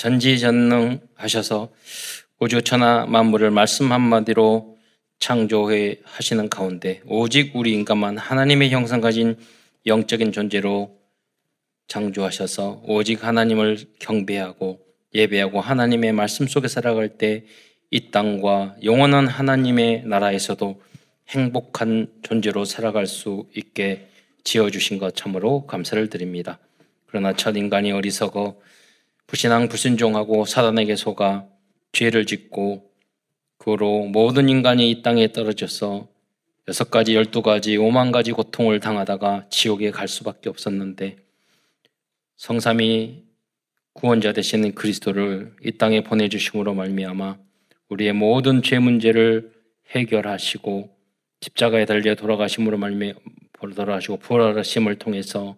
전지전능하셔서 우주 천하 만물을 말씀 한마디로 창조해 하시는 가운데 오직 우리 인간만 하나님의 형상 가진 영적인 존재로 창조하셔서 오직 하나님을 경배하고 예배하고 하나님의 말씀 속에 살아갈 때 이 땅과 영원한 하나님의 나라에서도 행복한 존재로 살아갈 수 있게 지어주신 것 참으로 감사를 드립니다. 그러나 첫 인간이 어리석어 불신앙 불순종하고 사단에게 속아 죄를 짓고 그로 모든 인간이 이 땅에 떨어져서 여섯 가지, 열두 가지, 오만 가지 고통을 당하다가 지옥에 갈 수밖에 없었는데 성삼이 구원자 되시는 그리스도를 이 땅에 보내주심으로 말미암아 우리의 모든 죄 문제를 해결하시고 십자가에 달려 돌아가심으로 말미 돌아가시고 부활하심을 통해서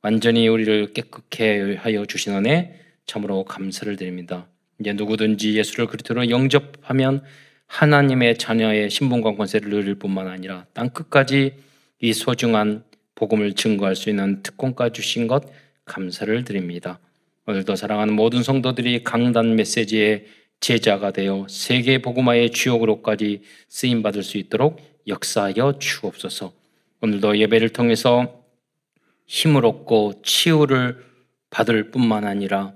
완전히 우리를 깨끗게 하여 주신 은혜 참으로 감사를 드립니다. 이제 누구든지 예수를 그리스도로 영접하면 하나님의 자녀의 신분과 권세를 누릴 뿐만 아니라 땅 끝까지 이 소중한 복음을 증거할 수 있는 특권까지 주신 것 감사를 드립니다. 오늘도 사랑하는 모든 성도들이 강단 메시지의 제자가 되어 세계 복음화의 주역으로까지 쓰임 받을 수 있도록 역사하여 주옵소서. 오늘도 예배를 통해서 힘을 얻고 치유를 받을 뿐만 아니라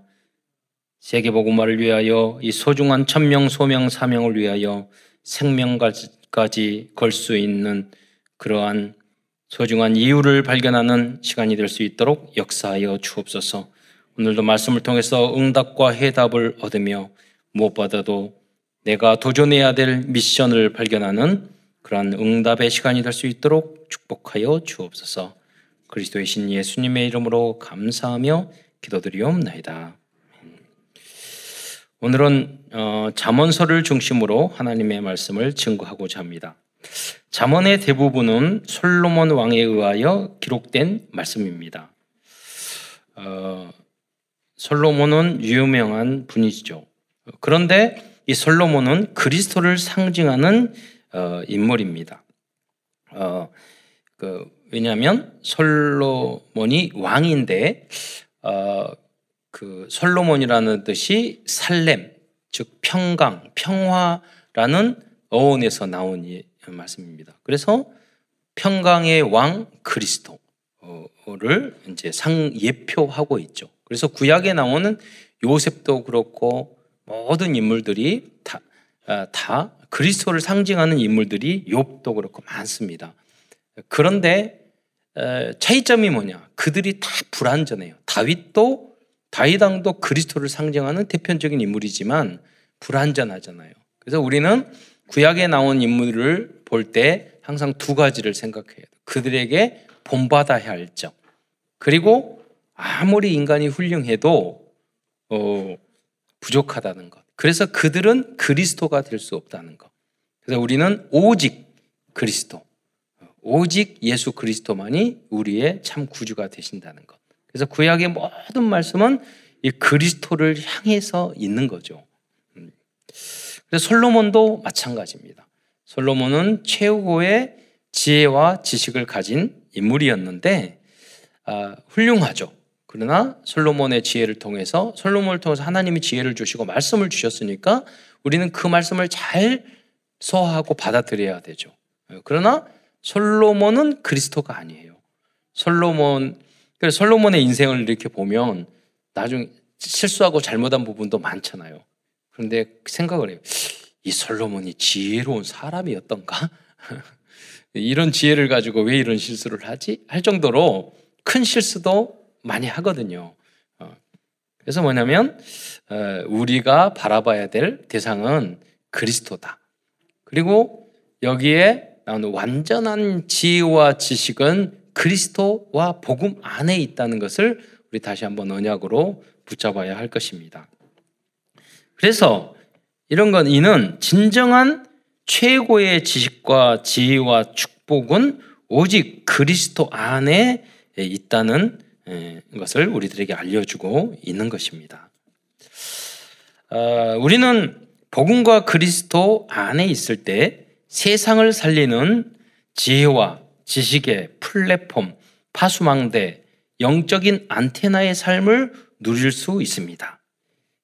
세계 복음화를 위하여 이 소중한 천명 소명 사명을 위하여 생명까지 걸 수 있는 그러한 소중한 이유를 발견하는 시간이 될 수 있도록 역사하여 주옵소서. 오늘도 말씀을 통해서 응답과 해답을 얻으며 무엇보다도 내가 도전해야 될 미션을 발견하는 그러한 응답의 시간이 될 수 있도록 축복하여 주옵소서. 그리스도의 신 예수님의 이름으로 감사하며 기도드리옵나이다. 오늘은 어, 잠언서를 중심으로 하나님의 말씀을 증거하고자 합니다. 잠언의 대부분은 솔로몬 왕에 의하여 기록된 말씀입니다. 어, 솔로몬은 유명한 분이죠. 그런데 이 솔로몬은 그리스도를 상징하는 어, 인물입니다. 어, 그, 왜냐하면 솔로몬이 왕인데 어, 그 솔로몬이라는 뜻이 살렘, 즉 평강, 평화라는 어원에서 나온 말씀입니다. 그래서 평강의 왕 그리스도를 이제 상 예표하고 있죠. 그래서 구약에 나오는 요셉도 그렇고 모든 인물들이 다, 아, 다 그리스도를 상징하는 인물들이 욥도 그렇고 많습니다. 그런데 차이점이 뭐냐? 그들이 다 불완전해요. 다윗도 다윗왕도 그리스도를 상징하는 대표적인 인물이지만 불완전하잖아요. 그래서 우리는 구약에 나온 인물을 볼 때 항상 두 가지를 생각해야 돼요. 그들에게 본받아야 할 점. 그리고 아무리 인간이 훌륭해도 어, 부족하다는 것. 그래서 그들은 그리스도가 될 수 없다는 것. 그래서 우리는 오직 그리스도, 오직 예수 그리스도만이 우리의 참 구주가 되신다는 것. 그래서 구약의 모든 말씀은 이 그리스도를 향해서 있는 거죠. 음. 그래서 솔로몬도 마찬가지입니다. 솔로몬은 최고의 지혜와 지식을 가진 인물이었는데 아, 훌륭하죠. 그러나 솔로몬의 지혜를 통해서 솔로몬을 통해서 하나님이 지혜를 주시고 말씀을 주셨으니까 우리는 그 말씀을 잘 소화하고 받아들여야 되죠. 그러나 솔로몬은 그리스도가 아니에요. 솔로몬 그래서 솔로몬의 인생을 이렇게 보면 나중에 실수하고 잘못한 부분도 많잖아요. 그런데 생각을 해요. 이 솔로몬이 지혜로운 사람이었던가? 이런 지혜를 가지고 왜 이런 실수를 하지? 할 정도로 큰 실수도 많이 하거든요. 어. 그래서 뭐냐면 어, 우리가 바라봐야 될 대상은 그리스도다. 그리고 여기에 나오는 완전한 지혜와 지식은 그리스도와 복음 안에 있다는 것을 우리 다시 한번 언약으로 붙잡아야 할 것입니다. 그래서 이런 건 이는 진정한 최고의 지식과 지혜와 축복은 오직 그리스도 안에 있다는 예, 것을 우리들에게 알려주고 있는 것입니다. 어, 우리는 복음과 그리스도 안에 있을 때 세상을 살리는 지혜와 지식의 플랫폼, 파수망대, 영적인 안테나의 삶을 누릴 수 있습니다.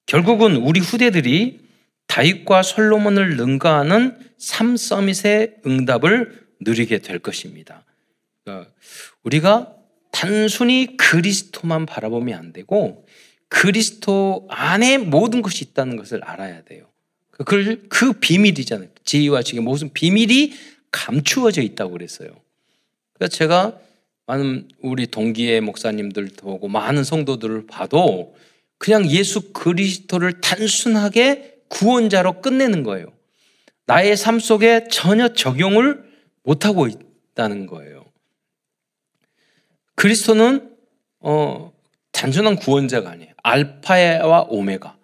결국은 우리 후대들이 다윗과 솔로몬을 능가하는 삼 서밋의 응답을 누리게 될 것입니다. 그러니까 우리가 단순히 그리스도만 바라보면 안 되고 그리스도 안에 모든 것이 있다는 것을 알아야 돼요. 그, 그 비밀이잖아요. 지혜와 지혜 모든 비밀이 감추어져 있다고 그랬어요. 그래서 제가 많은 우리 동기의 목사님들 보고 많은 성도들을 봐도 그냥 예수 그리스도를 단순하게 구원자로 끝내는 거예요. 나의 삶 속에 전혀 적용을 못하고 있다는 거예요. 그리스도는 어, 단순한 구원자가 아니에요. 알파와 오메가.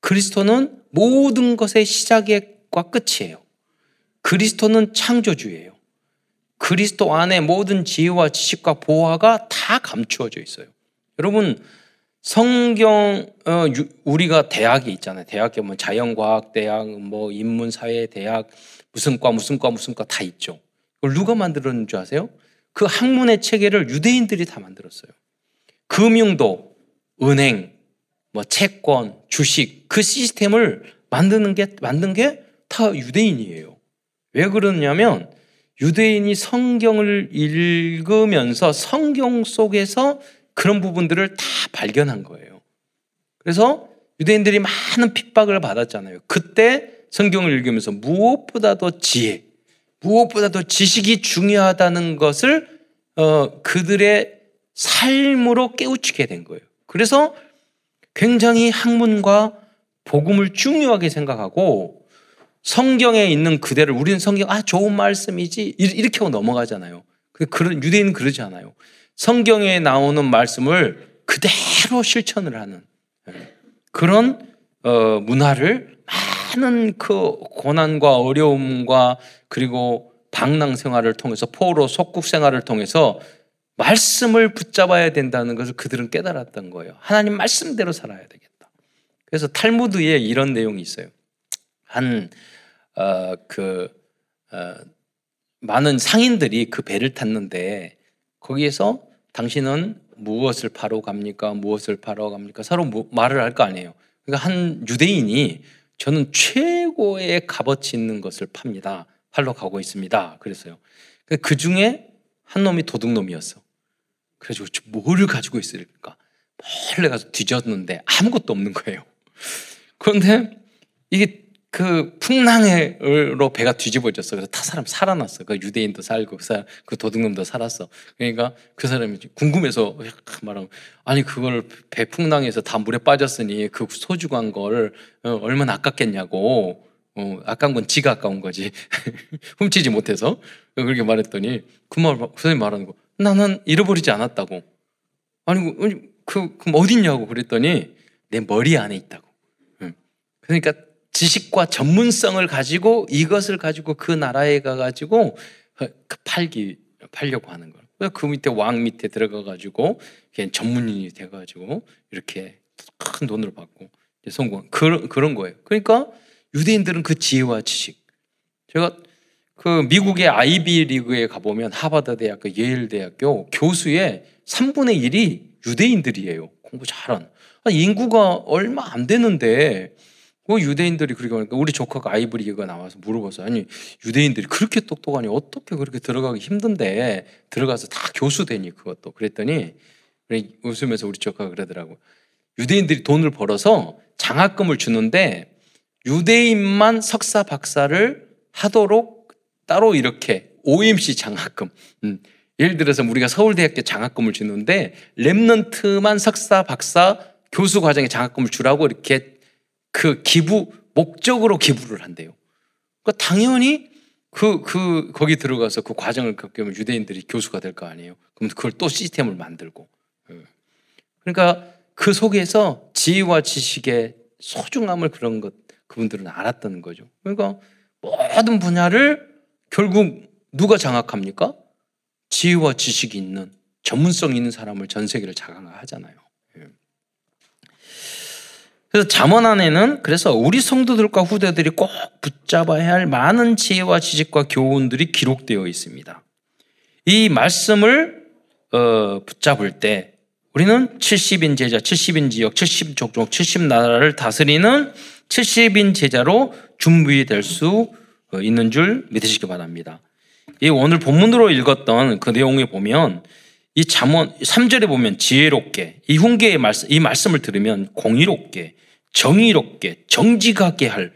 그리스도는 모든 것의 시작과 끝이에요. 그리스도는 창조주예요. 그리스도 안에 모든 지혜와 지식과 보화가 다 감추어져 있어요. 여러분 성경 어, 우리가 대학이 있잖아요. 대학에 뭐 자연과학 대학, 뭐 인문사회 대학, 무슨 과 무슨 과 무슨 과 다 있죠. 그걸 누가 만들었는 줄 아세요? 그 학문의 체계를 유대인들이 다 만들었어요. 금융도, 은행, 뭐 채권, 주식 그 시스템을 만드는 게 만든 게 다 유대인이에요. 왜 그러냐면 유대인이 성경을 읽으면서 성경 속에서 그런 부분들을 다 발견한 거예요. 그래서 유대인들이 많은 핍박을 받았잖아요. 그때 성경을 읽으면서 무엇보다도 지혜, 무엇보다도 지식이 중요하다는 것을 어, 그들의 삶으로 깨우치게 된 거예요. 그래서 굉장히 학문과 복음을 중요하게 생각하고 성경에 있는 그대를 우리는 성경 아 좋은 말씀이지 이렇게 하고 넘어가잖아요. 그런 유대인은 그러지 않아요. 성경에 나오는 말씀을 그대로 실천을 하는 예, 그런 어, 문화를 많은 그 고난과 어려움과 그리고 방랑 생활을 통해서 포로 속국 생활을 통해서 말씀을 붙잡아야 된다는 것을 그들은 깨달았던 거예요. 하나님 말씀대로 살아야 되겠다. 그래서 탈무드에 이런 내용이 있어요. 한그 어, 그, 어, 많은 상인들이 그 배를 탔는데 거기에서 당신은 무엇을 파러 갑니까? 무엇을 파러 갑니까? 서로 뭐, 말을 할 거 아니에요. 그러니까 한 유대인이 저는 최고의 값어치 있는 것을 팝니다. 팔러 가고 있습니다. 그랬어요. 그 중에 한 놈이 도둑놈이었어. 그래서 뭐를 가지고 있을까? 몰래 가서 뒤졌는데 아무것도 없는 거예요. 그런데 이게 그 풍랑으로 배가 뒤집어졌어. 그래서 타 사람 살아났어. 그 유대인도 살고 그, 그 도둑놈도 살았어. 그러니까 그 사람이 궁금해서 말하면 아니 그걸 배 풍랑에서 다 물에 빠졌으니 그 소중한 걸 어, 얼마나 아깝겠냐고. 어, 아까운 건 지가 아까운 거지. 훔치지 못해서. 그렇게 말했더니 그 말, 그 선생님 말하는 거. 나는 잃어버리지 않았다고. 아니, 그, 그 어딨냐고 그랬더니 내 머리 안에 있다고. 그러니까 지식과 전문성을 가지고 이것을 가지고 그 나라에 가가지고 그 팔기, 팔려고 하는 거예요. 그 밑에 왕 밑에 들어가가지고 전문인이 돼가지고 이렇게 큰 돈을 받고 성공. 그런, 그런 거예요. 그러니까 유대인들은 그 지혜와 지식. 제가 그 미국의 아이비 리그에 가보면 하버드 대학교, 예일 대학교 교수의 3분의 1이 유대인들이에요. 공부 잘한. 인구가 얼마 안 되는데 그 유대인들이 그렇게 하니까 우리 조카가 아이브리가 나와서 물어봤어요. 아니 유대인들이 그렇게 똑똑하니 어떻게 그렇게 들어가기 힘든데 들어가서 다 교수 되니 그것도 그랬더니 웃으면서 우리 조카가 그러더라고. 유대인들이 돈을 벌어서 장학금을 주는데 유대인만 석사 박사를 하도록 따로 이렇게 OMC 장학금. 음. 예를 들어서 우리가 서울대학교 장학금을 주는데 랩넌트만 석사 박사 교수 과정에 장학금을 주라고 이렇게 그 기부 목적으로 기부를 한대요. 그러니까 당연히 그, 그, 거기 들어가서 그 과정을 겪으면 유대인들이 교수가 될 거 아니에요. 그럼 그걸 또 시스템을 만들고. 예. 그러니까 그 속에서 지혜와 지식의 소중함을 그런 것, 그분들은 알았다는 거죠. 그러니까 모든 분야를 결국 누가 장악합니까? 지혜와 지식이 있는 전문성 있는 사람을 전 세계를 장악하잖아요. 예. 그래서 잠언 안에는 그래서 우리 성도들과 후대들이 꼭 붙잡아야 할 많은 지혜와 지식과 교훈들이 기록되어 있습니다. 이 말씀을 어, 붙잡을 때 우리는 70인 제자, 70인 지역, 70족족, 70나라를 다스리는 70인 제자로 준비될 수 있는 줄 믿으시기 바랍니다. 이 오늘 본문으로 읽었던 그 내용에 보면 이 잠언 3절에 보면 지혜롭게 이 훈계의 말씀 이 말씀을 들으면 공의롭게 정의롭게 정직하게 할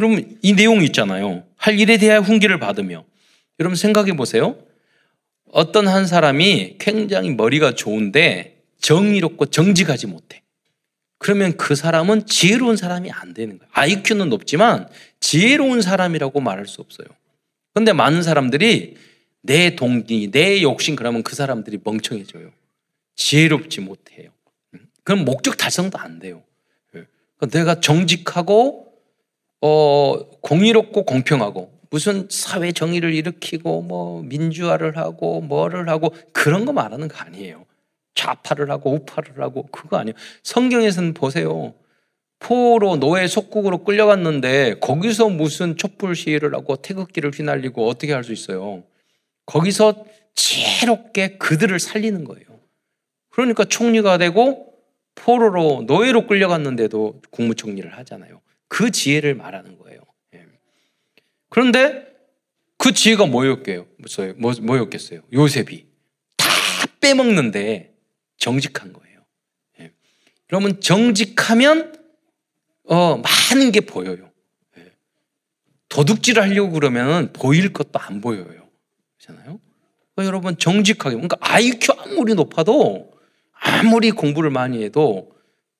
여러분 이 내용이 있잖아요. 할 일에 대한 훈계를 받으며 여러분 생각해 보세요. 어떤 한 사람이 굉장히 머리가 좋은데 정의롭고 정직하지 못해. 그러면 그 사람은 지혜로운 사람이 안 되는 거예요. IQ는 높지만 지혜로운 사람이라고 말할 수 없어요. 그런데 많은 사람들이 내 동기, 내 욕심 그러면 그 사람들이 멍청해져요. 지혜롭지 못해요. 그럼 목적 달성도 안 돼요. 예. 그러니까 내가 정직하고 어, 공의롭고 공평하고 무슨 사회 정의를 일으키고 뭐 민주화를 하고 뭐를 하고 그런 거 말하는 거 아니에요. 좌파를 하고 우파를 하고 그거 아니에요. 성경에서는 보세요. 포로 노예 속국으로 끌려갔는데 거기서 무슨 촛불 시위를 하고 태극기를 휘날리고 어떻게 할 수 있어요? 거기서 지혜롭게 그들을 살리는 거예요. 그러니까 총리가 되고 포로로 노예로 끌려갔는데도 국무총리를 하잖아요. 그 지혜를 말하는 거예요. 예. 그런데 그 지혜가 뭐였게요? 뭐, 뭐였겠어요? 요셉이 다 빼먹는데 정직한 거예요. 예. 그러면 정직하면 어, 많은 게 보여요. 예. 도둑질 하려고 그러면 보일 것도 안 보여요. 그렇잖아요? 그러니까 여러분 정직하게 그러니까 IQ 아무리 높아도 아무리 공부를 많이 해도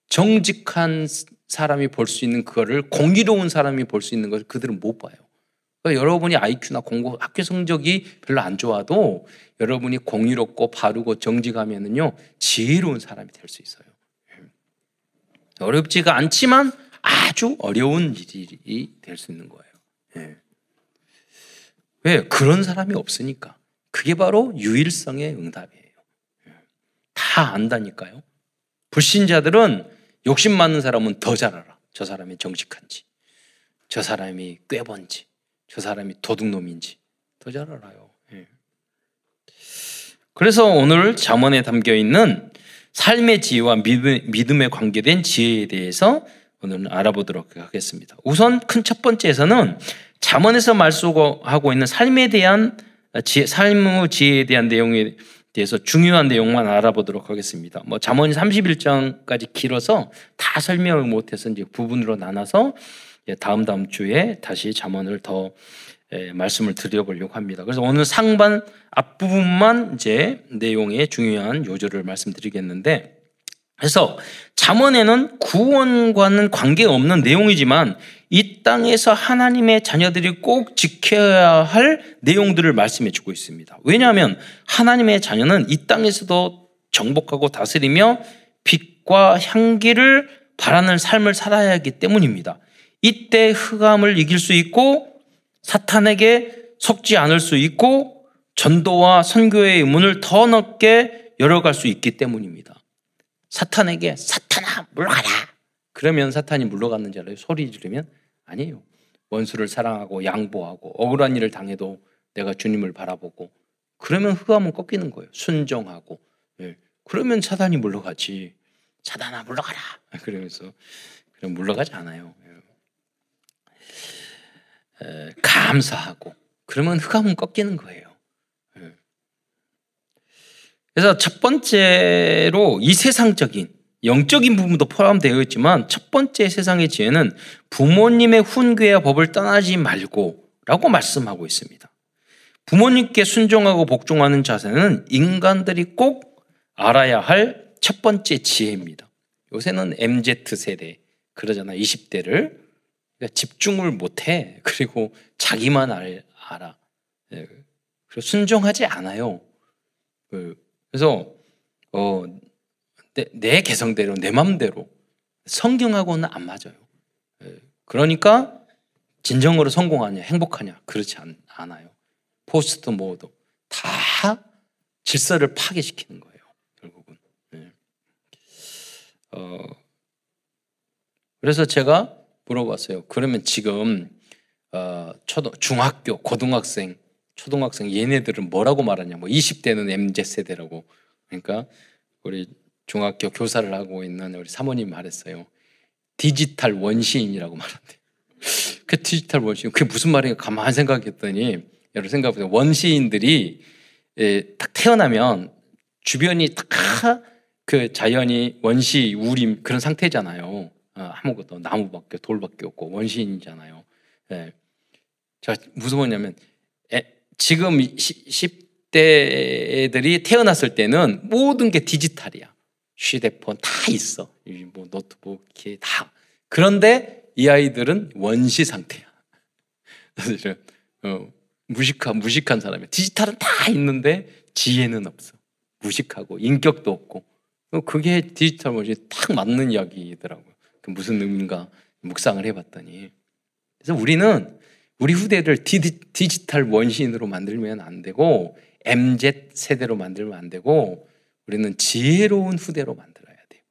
정직한 사람이 볼 수 있는 그거를 공의로운 사람이 볼 수 있는 것을 그들은 못 봐요. 그러니까 여러분이 IQ나 공부 학교 성적이 별로 안 좋아도 여러분이 공의롭고 바르고 정직하면은요 지혜로운 사람이 될 수 있어요. 어렵지가 않지만 아주 어려운 일이 될 수 있는 거예요. 예. 왜? 그런 사람이 없으니까. 그게 바로 유일성의 응답이에요. 예. 다 안다니까요. 불신자들은 욕심 많은 사람은 더 잘 알아. 저 사람이 정직한지, 저 사람이 꾀번지, 저 사람이 도둑놈인지 더 잘 알아요. 예. 그래서 오늘 잠언에 담겨 있는 삶의 지혜와 믿음, 에 관계된 지혜에 대해서 오늘 알아보도록 하겠습니다. 우선 큰 첫 번째에서는 잠언에서 말씀하고 있는 삶에 대한 지혜, 삶의 지혜에 대한 내용에 대해서 중요한 내용만 알아보도록 하겠습니다. 뭐 잠언 31장까지 길어서 다 설명을 못해서 이제 부분으로 나눠서 다음 다음 주에 다시 잠언을 더 말씀을 드려보려고 합니다. 그래서 오늘 상반 앞부분만 이제 내용의 중요한 요절을 말씀드리겠는데 그래서 잠언에는 구원과는 관계없는 내용이지만 이 땅에서 하나님의 자녀들이 꼭 지켜야 할 내용들을 말씀해 주고 있습니다. 왜냐하면 하나님의 자녀는 이 땅에서도 정복하고 다스리며 빛과 향기를 바라는 삶을 살아야 하기 때문입니다. 이때 흑암을 이길 수 있고 사탄에게 속지 않을 수 있고 전도와 선교의 문을 더 넓게 열어갈 수 있기 때문입니다. 사탄에게 사탄아 물러가라. 그러면 사탄이 물러갔는 줄 알아요? 소리 지르면 아니에요. 원수를 사랑하고 양보하고 억울한 일을 당해도 내가 주님을 바라보고 그러면 흑암은 꺾이는 거예요. 순종하고 예. 그러면 사탄이 물러가지. 사탄아 물러가라. 그러면서 그럼 물러가지 않아요. 에, 감사하고 그러면 흑암은 꺾이는 거예요. 그래서 첫 번째로 이 세상적인 영적인 부분도 포함되어 있지만 첫 번째 세상의 지혜는 부모님의 훈계와 법을 떠나지 말고 라고 말씀하고 있습니다. 부모님께 순종하고 복종하는 자세는 인간들이 꼭 알아야 할 첫 번째 지혜입니다. 요새는 MZ 세대 그러잖아 20대를 그러니까 집중을 못해 그리고 자기만 알아 예, 그리고 순종하지 않아요. 그 그래서 어, 내, 내 개성대로 내 마음대로 성경하고는 안 맞아요. 예, 그러니까 진정으로 성공하냐 행복하냐 그렇지 않, 아요 포스트모던 다 질서를 파괴시키는 거예요. 결국은. 네. 어, 그래서 제가 물어봤어요. 그러면 지금 어, 초등 중학교 고등학생 초등학생 얘네들은 뭐라고 말하냐. 뭐 20대는 MZ 세대라고. 그러니까 우리 중학교 교사를 하고 있는 우리 사모님 말했어요. 디지털 원시인이라고 말한대. 그 디지털 원시인 그게 무슨 말인가 가만히 생각했더니 여러분 생각보다 원시인들이 예, 딱 태어나면 주변이 다 그 자연이 원시 우림 그런 상태잖아요. 어, 아무것도 나무밖에 돌밖에 없고 원시인이잖아요. 예. 제가 무서웠냐면 에, 지금 10대 애들이 태어났을 때는 모든 게 디지털이야. 휴대폰 다 있어. 뭐 노트북 다. 그런데 이 아이들은 원시 상태야. 그래서 어, 무식한 무식한 사람이 디지털은 다 있는데 지혜는 없어. 무식하고 인격도 없고 그게 디지털 원시 딱 맞는 이야기더라고요. 그 무슨 의미인가 묵상을 해봤더니 그래서 우리는 우리 후대를 디지, 털 원시인으로 만들면 안 되고 MZ 세대로 만들면 안 되고 우리는 지혜로운 후대로 만들어야 돼요.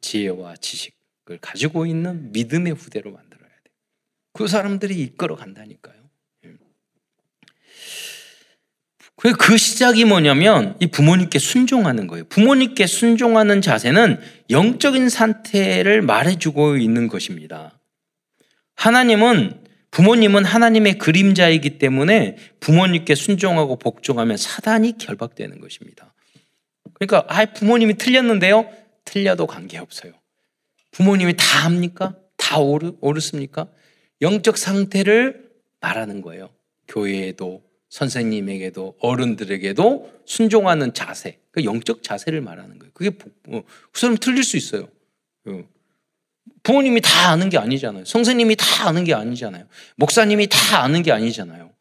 지혜와 지식을 가지고 있는 믿음의 후대로 만들어야 돼요. 그 사람들이 이끌어 간다니까요. 그 시작이 뭐냐면 이 부모님께 순종하는 거예요. 부모님께 순종하는 자세는 영적인 상태를 말해주고 있는 것입니다. 하나님은 부모님은 하나님의 그림자이기 때문에 부모님께 순종하고 복종하면 사단이 결박되는 것입니다. 그러니까 아 부모님이 틀렸는데요. 틀려도 관계없어요. 부모님이 다 합니까? 다 옳, 옳습니까? 영적 상태를 말하는 거예요. 교회에도 선생님에게도 어른들에게도 순종하는 자세, 그 영적 자세를 말하는 거예요. 그게 어, 그 사람 틀릴 수 있어요. 어. 부모님이 다 아는 게 아니잖아요. 선생님이 다 아는 게 아니잖아요. 목사님이 다 아는 게 아니잖아요.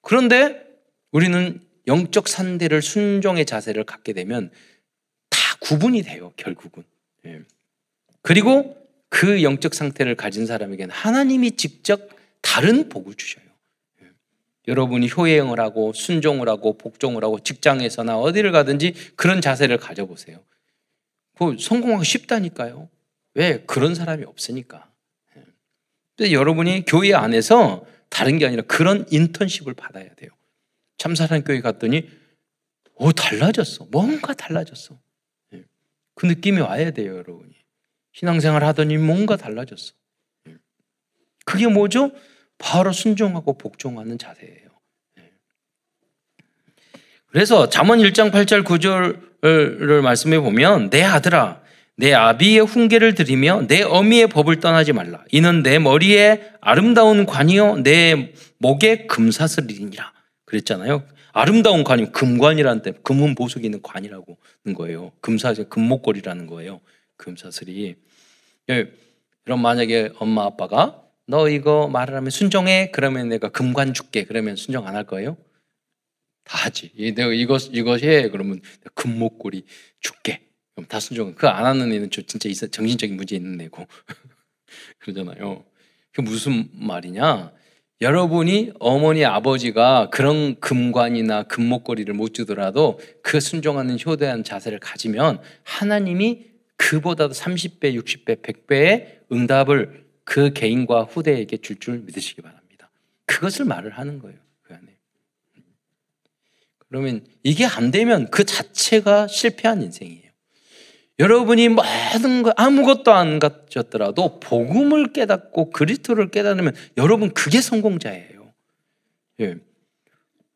그런데 우리는 영적 산대를 순종의 자세를 갖게 되면 다 구분이 돼요, 결국은. 예. 그리고 그 영적 상태를 가진 사람에게는 하나님이 직접 다른 복을 주셔요. 여러분이 효행을 하고 순종을 하고 복종을 하고 직장에서나 어디를 가든지 그런 자세를 가져보세요. 그 성공하기 쉽다니까요. 왜? 그런 사람이 없으니까. 근데 여러분이 교회 안에서 다른 게 아니라 그런 인턴십을 받아야 돼요. 참사랑 교회 갔더니 오 달라졌어. 뭔가 달라졌어. 예. 그 느낌이 와야 돼요, 여러분이. 신앙생활 하더니 뭔가 달라졌어. 예. 그게 뭐죠? 바로 순종하고 복종하는 자세예요. 네. 그래서 잠언 1장 8절 9절을 말씀해 보면 내 아들아 내 아비의 훈계를 들이며 내 어미의 법을 떠나지 말라. 이는 내 머리에 아름다운 관이요 내 목에 금사슬이니라. 그랬잖아요. 아름다운 관이 금관이라는 때 금은 보석이 있는 관이라고 하는 거예요. 금사슬 금목걸이라는 거예요. 금사슬이. 예, 그럼 만약에 엄마 아빠가 너 이거 말을 하면 순종해. 그러면 내가 금관 줄게. 그러면 순종 안 할 거예요? 다 하지. 내가 이거 이거 해. 그러면 금목걸이 줄게. 그럼 다 순종. 그안 하는 애는 저 진짜 정신적인 문제 있는 애고 그러잖아요. 그 무슨 말이냐? 여러분이 어머니 아버지가 그런 금관이나 금목걸이를 못 주더라도 그 순종하는 효대한 자세를 가지면 하나님이 그보다도 30배, 60배, 100배의 응답을 그 개인과 후대에게 줄 줄 믿으시기 바랍니다. 그것을 말을 하는 거예요. 그 안에. 그러면 이게 안 되면 그 자체가 실패한 인생이에요. 여러분이 모든 거 아무것도 안 갖췄더라도 복음을 깨닫고 그리스도를 깨닫으면 여러분 그게 성공자예요. 예.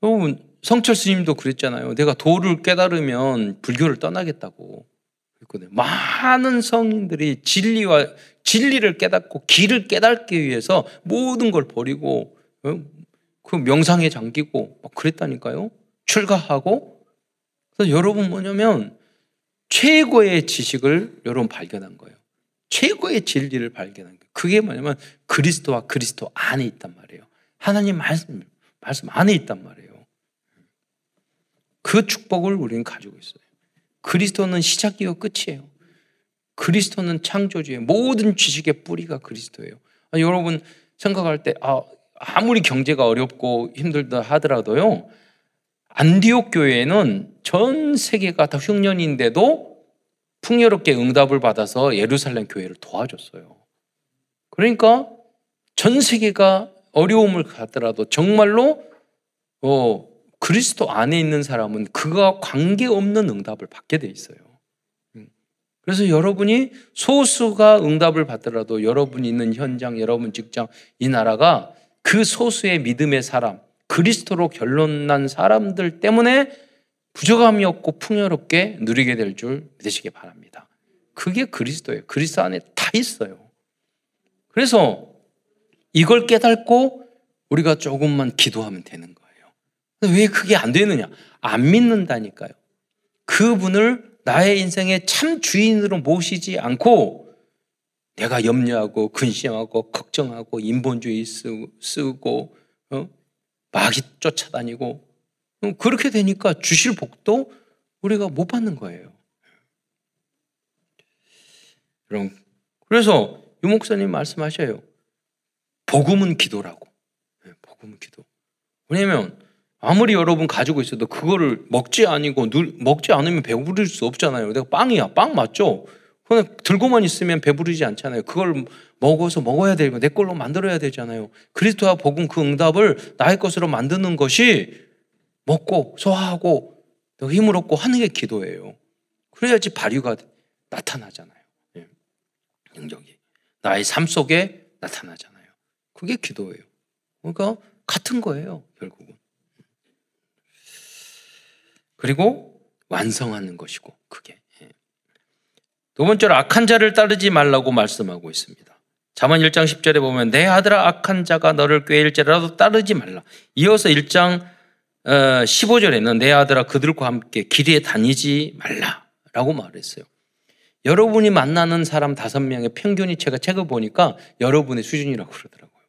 여러분 성철 스님도 그랬잖아요. 내가 도를 깨달으면 불교를 떠나겠다고. 그랬거든요. 많은 성인들이 진리와 진리를 깨닫고 길을 깨닫기 위해서 모든 걸 버리고 어? 그 명상에 잠기고 막 그랬다니까요. 출가하고 그래서 여러분 뭐냐면 최고의 지식을 여러분 발견한 거예요. 최고의 진리를 발견한 거예요. 그게 뭐냐면 그리스도와 그리스도 안에 있단 말이에요. 하나님 말씀 말씀 안에 있단 말이에요. 그 축복을 우리는 가지고 있어요. 그리스도는 시작이요 끝이에요. 그리스도는 창조주의 모든 지식의 뿌리가 그리스도예요. 아니, 여러분 생각할 때 아, 아무리 경제가 어렵고 힘들다 하더라도요. 안디옥 교회는 전 세계가 다 흉년인데도 풍요롭게 응답을 받아서 예루살렘 교회를 도와줬어요. 그러니까 전 세계가 어려움을 가더라도 정말로 어, 그리스도 안에 있는 사람은 그가 관계없는 응답을 받게 돼 있어요. 그래서 여러분이 소수가 응답을 받더라도 여러분이 있는 현장, 여러분 직장, 이 나라가 그 소수의 믿음의 사람, 그리스도로 결론난 사람들 때문에 부족함이 없고 풍요롭게 누리게 될 줄 믿으시기 바랍니다. 그게 그리스도예요. 그리스도 안에 다 있어요. 그래서 이걸 깨닫고 우리가 조금만 기도하면 되는 거예요. 왜 그게 안 되느냐? 안 믿는다니까요. 그분을 나의 인생의 참 주인으로 모시지 않고 내가 염려하고 근심하고 걱정하고 인본주의 쓰고 어? 마귀 쫓아다니고 어, 그렇게 되니까 주실 복도 우리가 못 받는 거예요. 그럼 그래서 유 목사님 말씀하셔요. 복음은 기도라고. 네, 복음은 기도. 왜냐면 아무리 여러분 가지고 있어도 그거를 먹지 아니고 먹지 않으면 배부를 수 없잖아요. 내가 빵이야. 빵 맞죠? 그냥 들고만 있으면 배부르지 않잖아요. 그걸 먹어서 먹어야 되고 내 걸로 만들어야 되잖아요. 그리스도와 복음 그 응답을 나의 것으로 만드는 것이 먹고 소화하고 힘을 얻고 하는 게 기도예요. 그래야지 발휘가 나타나잖아요. 예. 능력이 나의 삶 속에 나타나잖아요. 그게 기도예요. 그러니까 같은 거예요, 결국은. 그리고 완성하는 것이고 그게 예. 두 번째로 악한 자를 따르지 말라고 말씀하고 있습니다. 잠언 1장 10절에 보면 내 아들아 악한 자가 너를 꾀일지라도 따르지 말라. 이어서 1장 15절에는 어, 내 아들아 그들과 함께 길에 다니지 말라라고 말했어요. 여러분이 만나는 사람 다섯 명의 평균이 제가 책을 보니까 여러분의 수준이라고 그러더라고요.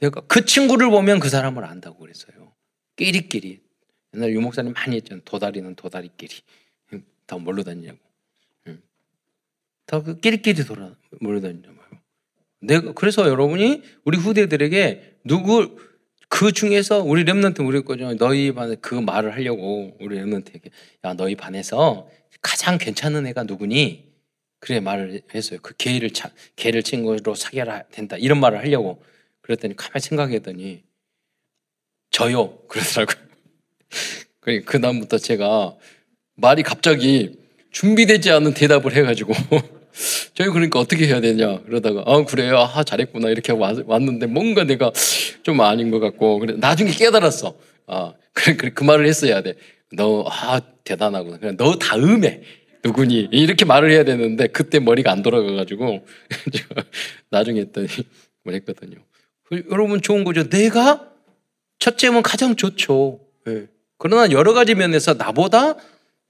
내가 그 친구를 보면 그 사람을 안다고 그랬어요. 끼리끼리 옛날 유목사님 많이 했잖아요. 도다리는 도다리끼리. 다 뭘로 다니냐고. 다 그 끼리끼리 돌아, 뭘로 다니냐고. 내가, 그래서 여러분이 우리 후대들에게 누구, 그 중에서 우리 랩런트 우리 거죠. 너희 반에 그 말을 하려고 우리 랩런트에게 야, 너희 반에서 가장 괜찮은 애가 누구니? 그래 말을 했어요. 그 개를 차, 개를 친구로 사귀어야 된다. 이런 말을 하려고. 그랬더니 가만히 생각했더니 저요. 그러더라고요. 그 다음부터 제가 말이 갑자기 준비되지 않은 대답을 해가지고. 저희 그러니까 어떻게 해야 되냐? 그러다가 아 그래요? 아 잘했구나. 이렇게 왔는데 뭔가 내가 좀 아닌 것 같고. 그래 나중에 깨달았어. 아 그래 그래 그 말을 했어야 돼너 아 대단하구나. 그냥 너 다음에 누구니? 이렇게 말을 해야 되는데 그때 머리가 안 돌아가가지고 나중에 했더니 뭐 했거든요. 여러분 좋은 거죠? 내가 첫째면 가장 좋죠. 네. 그러나 여러 가지 면에서 나보다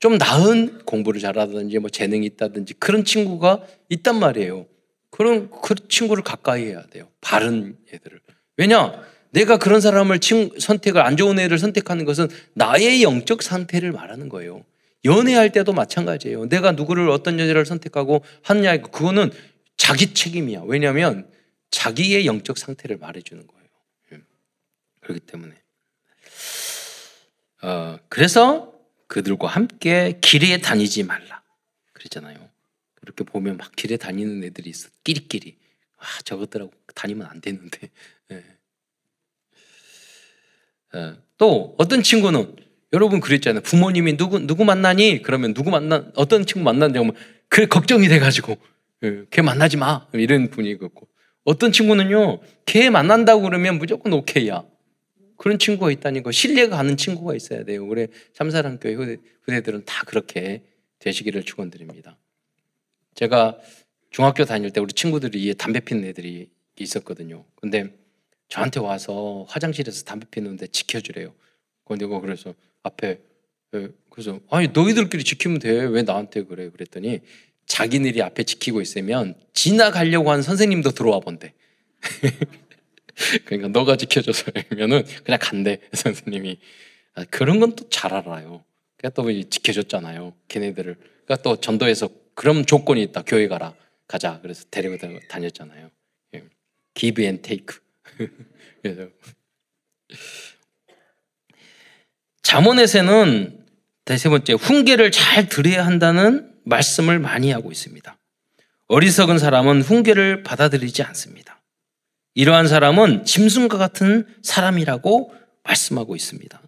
좀 나은 공부를 잘하든지 뭐 재능이 있다든지 그런 친구가 있단 말이에요. 그런 그 친구를 가까이 해야 돼요. 바른 애들을. 왜냐? 내가 그런 사람을 친, 선택을 안 좋은 애를 선택하는 것은 나의 영적 상태를 말하는 거예요. 연애할 때도 마찬가지예요. 내가 누구를 어떤 여자를 선택하고 하느냐 그거는 자기 책임이야. 왜냐하면 자기의 영적 상태를 말해주는 거예요. 예. 그렇기 때문에 어, 그래서 그들과 함께 길에 다니지 말라. 그랬잖아요. 그렇게 보면 막 길에 다니는 애들이 있어. 끼리끼리. 아, 저것들하고 다니면 안 되는데. 네. 어, 또 어떤 친구는 여러분 그랬잖아요. 부모님이 누구 누구 만나니? 그러면 누구 만나 어떤 친구 만나는지 하면 그 걱정이 돼 가지고 예, 걔 만나지 마 이런 분위기고 어떤 친구는요 걔 만난다고 그러면 무조건 오케이야. 그런 친구가 있다는 거, 신뢰가 가는 친구가 있어야 돼요. 우리 참사랑교회 후대, 후대 들은 다 그렇게 되시기를 축원드립니다. 제가 중학교 다닐 때 우리 친구들이 담배 피는 애들이 있었거든요. 근데 저한테 와서 화장실에서 담배 피는데 지켜주래요. 근데 그 그래서 앞에 예, 그래서 아니 너희들끼리 지키면 돼. 왜 나한테 그래? 그랬더니 자기들이 앞에 지키고 있으면 지나가려고 한 선생님도 들어와 본대. 그러니까 너가 지켜줘서 하면은 그냥 간대 선생님이 아, 그런 건 또 잘 알아요. 그러니까 또 지켜줬잖아요. 걔네들을. 그러니까 또 전도에서 그런 조건이 있다. 교회 가라. 가자. 그래서 데리고 다녔잖아요. 예. give and take. 그래서 잠언에서는 세 번째 훈계를 잘 들어야 한다는 말씀을 많이 하고 있습니다. 어리석은 사람은 훈계를 받아들이지 않습니다. 이러한 사람은 짐승과 같은 사람이라고 말씀하고 있습니다.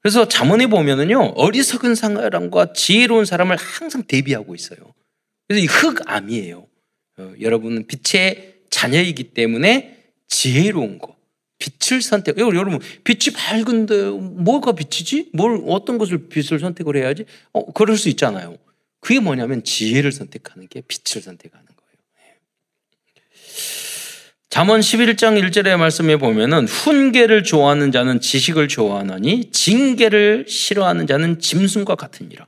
그래서 잠언에 보면은요 어리석은 사람과 지혜로운 사람을 항상 대비하고 있어요. 그래서 이 흑암이에요. 어, 여러분은 빛의 자녀이기 때문에 지혜로운 거, 빛을 선택. 여러분 빛이 밝은데 뭐가 빛이지? 뭘 어떤 것을 빛을 선택을 해야지? 어 그럴 수 있잖아요. 그게 뭐냐면 지혜를 선택하는 게 빛을 선택하는. 잠언 11장 1절의 말씀에 보면은 훈계를 좋아하는 자는 지식을 좋아하나니 징계를 싫어하는 자는 짐승과 같으니라.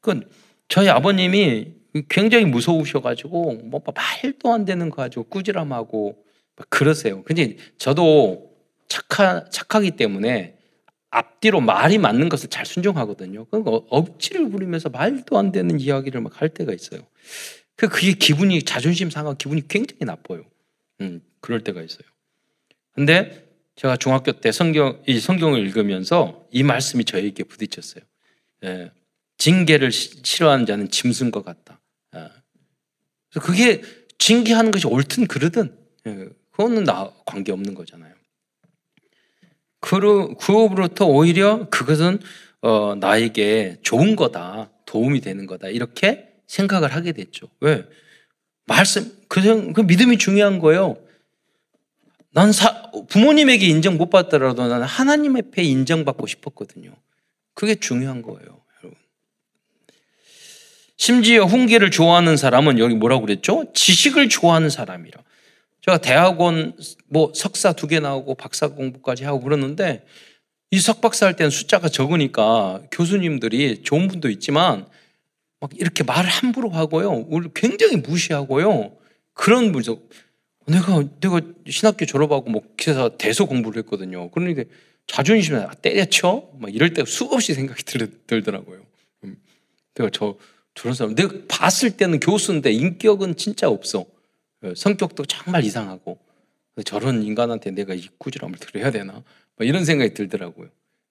그 저희 아버님이 굉장히 무서우셔가지고 뭐 말도 안 되는 거 가지고 꾸지람하고 그러세요. 근데 저도 착하, 착하기 때문에 앞뒤로 말이 맞는 것을 잘 순종하거든요. 그러니까 억지를 부리면서 말도 안 되는 이야기를 막 할 때가 있어요. 그 그게 기분이 자존심 상하고 기분이 굉장히 나빠요. 음, 그럴 때가 있어요. 근데 제가 중학교 때 성경, 이 성경을 읽으면서 이 말씀이 저에게 부딪혔어요. 예, 징계를 싫어하는 자는 짐승과 같다. 예. 그래서 그게 징계하는 것이 옳든 그르든 예, 그거는 나 관계 없는 거잖아요. 그, 그로부터 오히려 그것은 어, 나에게 좋은 거다, 도움이 되는 거다 이렇게 생각을 하게 됐죠. 왜? 말씀, 그, 그 믿음이 중요한 거예요. 난 사, 부모님에게 인정 못 받더라도 나는 하나님 앞에 인정받고 싶었거든요. 그게 중요한 거예요, 여러분. 심지어 훈계를 좋아하는 사람은 여기 뭐라고 그랬죠? 지식을 좋아하는 사람이라. 제가 대학원 뭐 석사 두 개 나오고 박사 공부까지 하고 그러는데 이 석박사 할 때는 숫자가 적으니까 교수님들이 좋은 분도 있지만 막 이렇게 말을 함부로 하고요. 굉장히 무시하고요. 그런 분도 내가 내가 신학교 졸업하고 뭐 기사 대소 공부를 했거든요. 그러니까 자존심이 아, 때려쳐 막 이럴 때 수없이 생각이 들, 더라고요 음. 내가 저 저런 사람 내가 봤을 때는 교수인데 인격은 진짜 없어. 어, 성격도 정말 이상하고 저런 인간한테 내가 이 꾸지람을 들어야 되나 이런 생각이 들더라고요.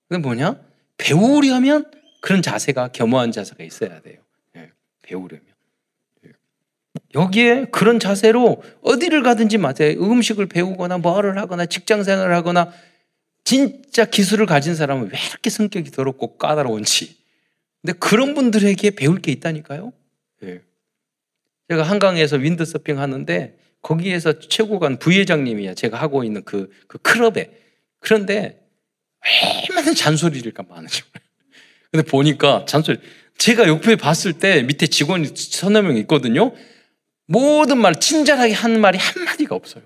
근데 뭐냐 배우려면 그런 자세가 겸허한 자세가 있어야 돼요. 예, 배우려면. 예. 여기에 그런 자세로 어디를 가든지 마세요. 음식을 배우거나 뭐를 하거나 직장 생활을 하거나 진짜 기술을 가진 사람은 왜 이렇게 성격이 더럽고 까다로운지. 근데 그런 분들에게 배울 게 있다니까요. 예. 제가 한강에서 윈드서핑 하는데 거기에서 최고관 부회장님이야. 제가 하고 있는 그, 그 클럽에. 그런데 얼마나 잔소리를 많으죠. 근데 보니까 잔소리. 제가 옆에 봤을 때 밑에 직원이 서너 명 있거든요. 모든 말 친절하게 하는 말이 한 마디가 없어요.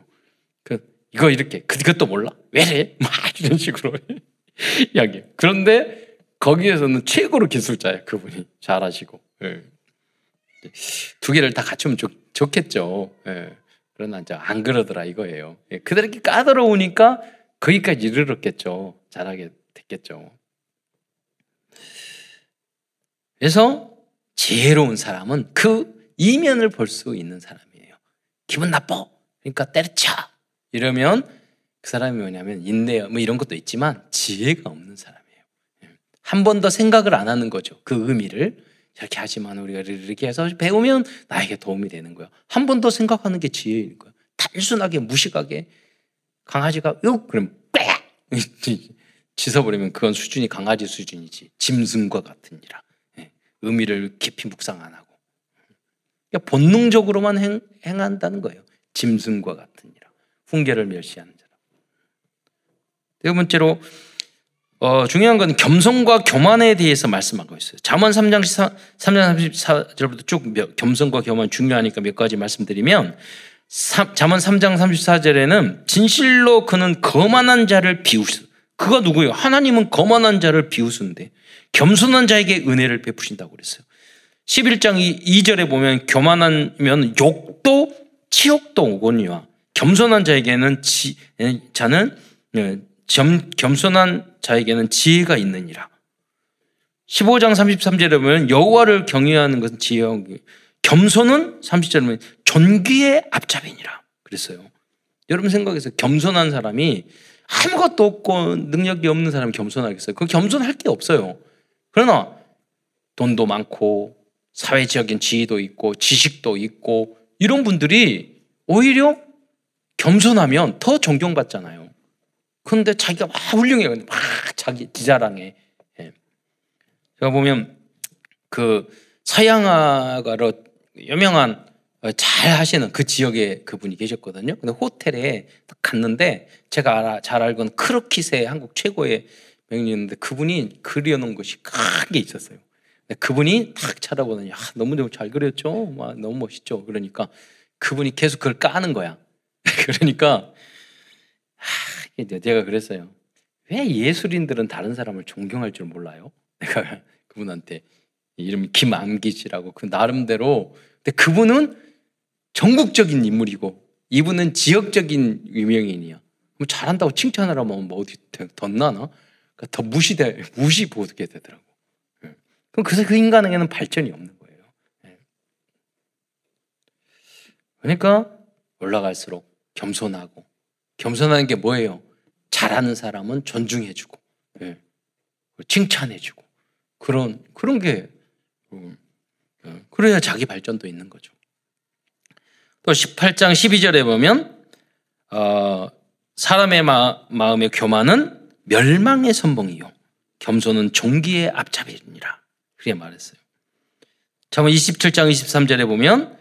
그, 이거 이렇게. 그것도 몰라? 왜래? 막 이런 식으로 이야기. 그런데 거기에서는 최고로 기술자예요. 그분이. 잘하시고. 예. 두 개를 다 갖추면 좋, 좋겠죠. 예. 그러나 이제 안 그러더라 이거예요. 예. 그들에게 까다로우니까 거기까지 이르렀겠죠. 잘하게 됐겠죠. 그래서 지혜로운 사람은 그 이면을 볼 수 있는 사람이에요. 기분 나빠. 그러니까 때려쳐. 이러면 그 사람이 뭐냐면 인내 뭐 이런 것도 있지만 지혜가 없는 사람이에요. 예. 한번 더 생각을 안 하는 거죠. 그 의미를. 이렇게 하지만 우리가 이렇게 해서 배우면 나에게 도움이 되는 거야. 한번 더 생각하는 게 지혜인 거야. 단순하게 무식하게 강아지가 요 그럼 빽 짖어버리면 그건 수준이 강아지 수준이지 짐승과 같으니라. 예. 의미를 깊이 묵상 안 하고 그러니까 본능적으로만 행, 행한다는 거예요. 짐승과 같으니라. 훈계를 멸시하는 자라. 네 번째로 어, 중요한 건 겸손과 교만에 대해서 말씀하고 있어요. 잠언 3장 3장 34절부터 쭉 겸손과 교만 중요하니까 몇 가지 말씀드리면 잠언 3장 34절에는 진실로 그는 거만한 자를 비우시. 그가 누구예요? 하나님은 거만한 자를 비우신데 겸손한 자에게 은혜를 베푸신다고 그랬어요. 11장 2절에 보면 교만하면 욕도 치욕도 오거니와 겸손한 자에게는 지, 자는 예, 겸, 겸손한 자에게는 지혜가 있느니라. 15장 33절에 보면 여호와를 경외하는 것은 지혜와 겸손은 30절에 보면 존귀의 앞잡이니라. 그랬어요. 여러분 생각해서 겸손한 사람이 아무것도 없고 능력이 없는 사람이 겸손하겠어요. 그 겸손할 게 없어요. 그러나 돈도 많고 사회적인 지위도 있고 지식도 있고 이런 분들이 오히려 겸손하면 더 존경받잖아요. 그런데 자기가 막 훌륭해. 막 자기 지자랑해. 제가 보면 그 서양화가로 유명한 어, 잘 하시는 그 지역에 그분이 계셨거든요. 근데 호텔에 딱 갔는데 제가 알아, 잘 알건 크로키세 한국 최고의 명인이었는데 그분이 그려놓은 것이 크게 있었어요. 그분이 딱 찾아보더니 아, 너무 잘 그렸죠. 막 너무 멋있죠. 그러니까 그분이 계속 그걸 까는 거야. 그러니까 아, 내가 그랬어요. 왜 예술인들은 다른 사람을 존경할 줄 몰라요? 내가 그분한테 이름이 김암기씨라고 그 나름대로 근데 그분은 전국적인 인물이고 이분은 지역적인 유명인이야. 그럼 잘한다고 칭찬을 하면 뭐 어디 덧나나? 그러니까 더 무시돼 무시 보게 되더라고. 예. 그럼 그래서 그 인간에게는 발전이 없는 거예요. 예. 그러니까 올라갈수록 겸손하고 겸손하는 게 뭐예요? 잘하는 사람은 존중해주고 예. 칭찬해주고 그런 그런 게 음, 그래야 자기 발전도 있는 거죠. 또 18장 12절에 보면 어, 사람의 마, 마음의 교만은 멸망의 선봉이요 겸손은 종기의 앞잡이니라 그렇게 말했어요. 참 27장 23절에 보면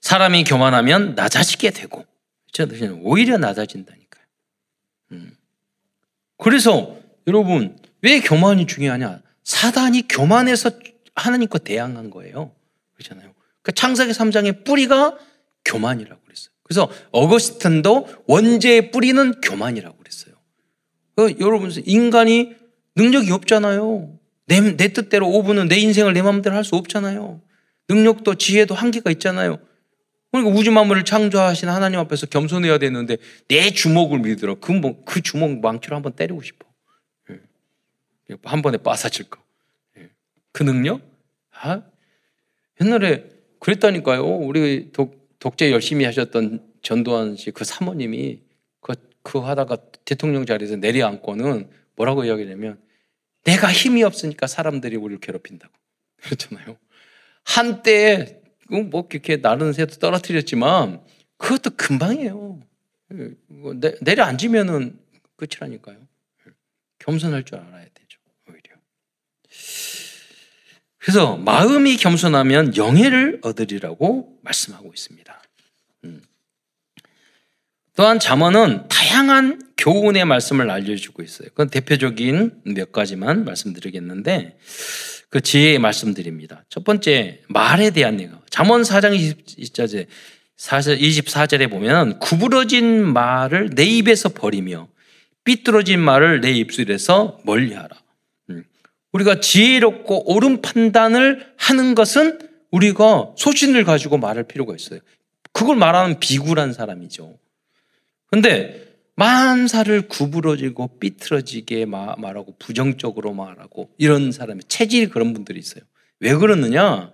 사람이 교만하면 낮아지게 되고 오히려 낮아진다니까요. 음. 그래서 여러분 왜 교만이 중요하냐? 사단이 교만해서 하나님과 대항한 거예요. 그렇잖아요. 그러니까 창세기 3장의 뿌리가 교만이라고 그랬어요. 그래서 어거스틴도 원죄의 뿌리는 교만이라고 그 여러분 인간이 능력이 없잖아요. 내, 내 뜻대로 5분은 내 인생을 내 마음대로 할 수 없잖아요. 능력도 지혜도 한계가 있잖아요. 그러니까 우주 만물을 창조하신 하나님 앞에서 겸손해야 되는데 내 주먹을 믿으러 그, 뭐, 그 주먹 망치로 한번 때리고 싶어. 예. 한 번에 빠사질 거. 예. 그 능력? 아? 옛날에 그랬다니까요. 우리 독, 독재 열심히 하셨던 전두환 씨 그 사모님이 그, 그 하다가 대통령 자리에서 내려앉고는 뭐라고 이야기냐면 내가 힘이 없으니까 사람들이 우리를 괴롭힌다고. 그렇잖아요. 한때 뭐 이렇게 나른 새도 떨어뜨렸지만 그것도 금방이에요. 뭐 내려앉으면은 끝이라니까요. 겸손할 줄 알아야 되죠. 오히려. 그래서 마음이 겸손하면 영예를 얻으리라고 말씀하고 있습니다. 음. 또한 잠언은 다양한 교훈의 말씀을 알려주고 있어요. 그건 대표적인 몇 가지만 말씀드리겠는데 그 지혜의 말씀드립니다. 첫 번째 말에 대한 내용. 잠언 4장 24절 24절에 보면 구부러진 말을 내 입에서 버리며 삐뚤어진 말을 내 입술에서 멀리하라. 음. 우리가 지혜롭고 옳은 판단을 하는 것은 우리가 소신을 가지고 말할 필요가 있어요. 그걸 말하는 비굴한 사람이죠. 근데 만사를 구부러지고 삐뚤어지게 말하고 부정적으로 말하고 이런 사람이 체질이 그런 분들이 있어요. 왜 그러느냐?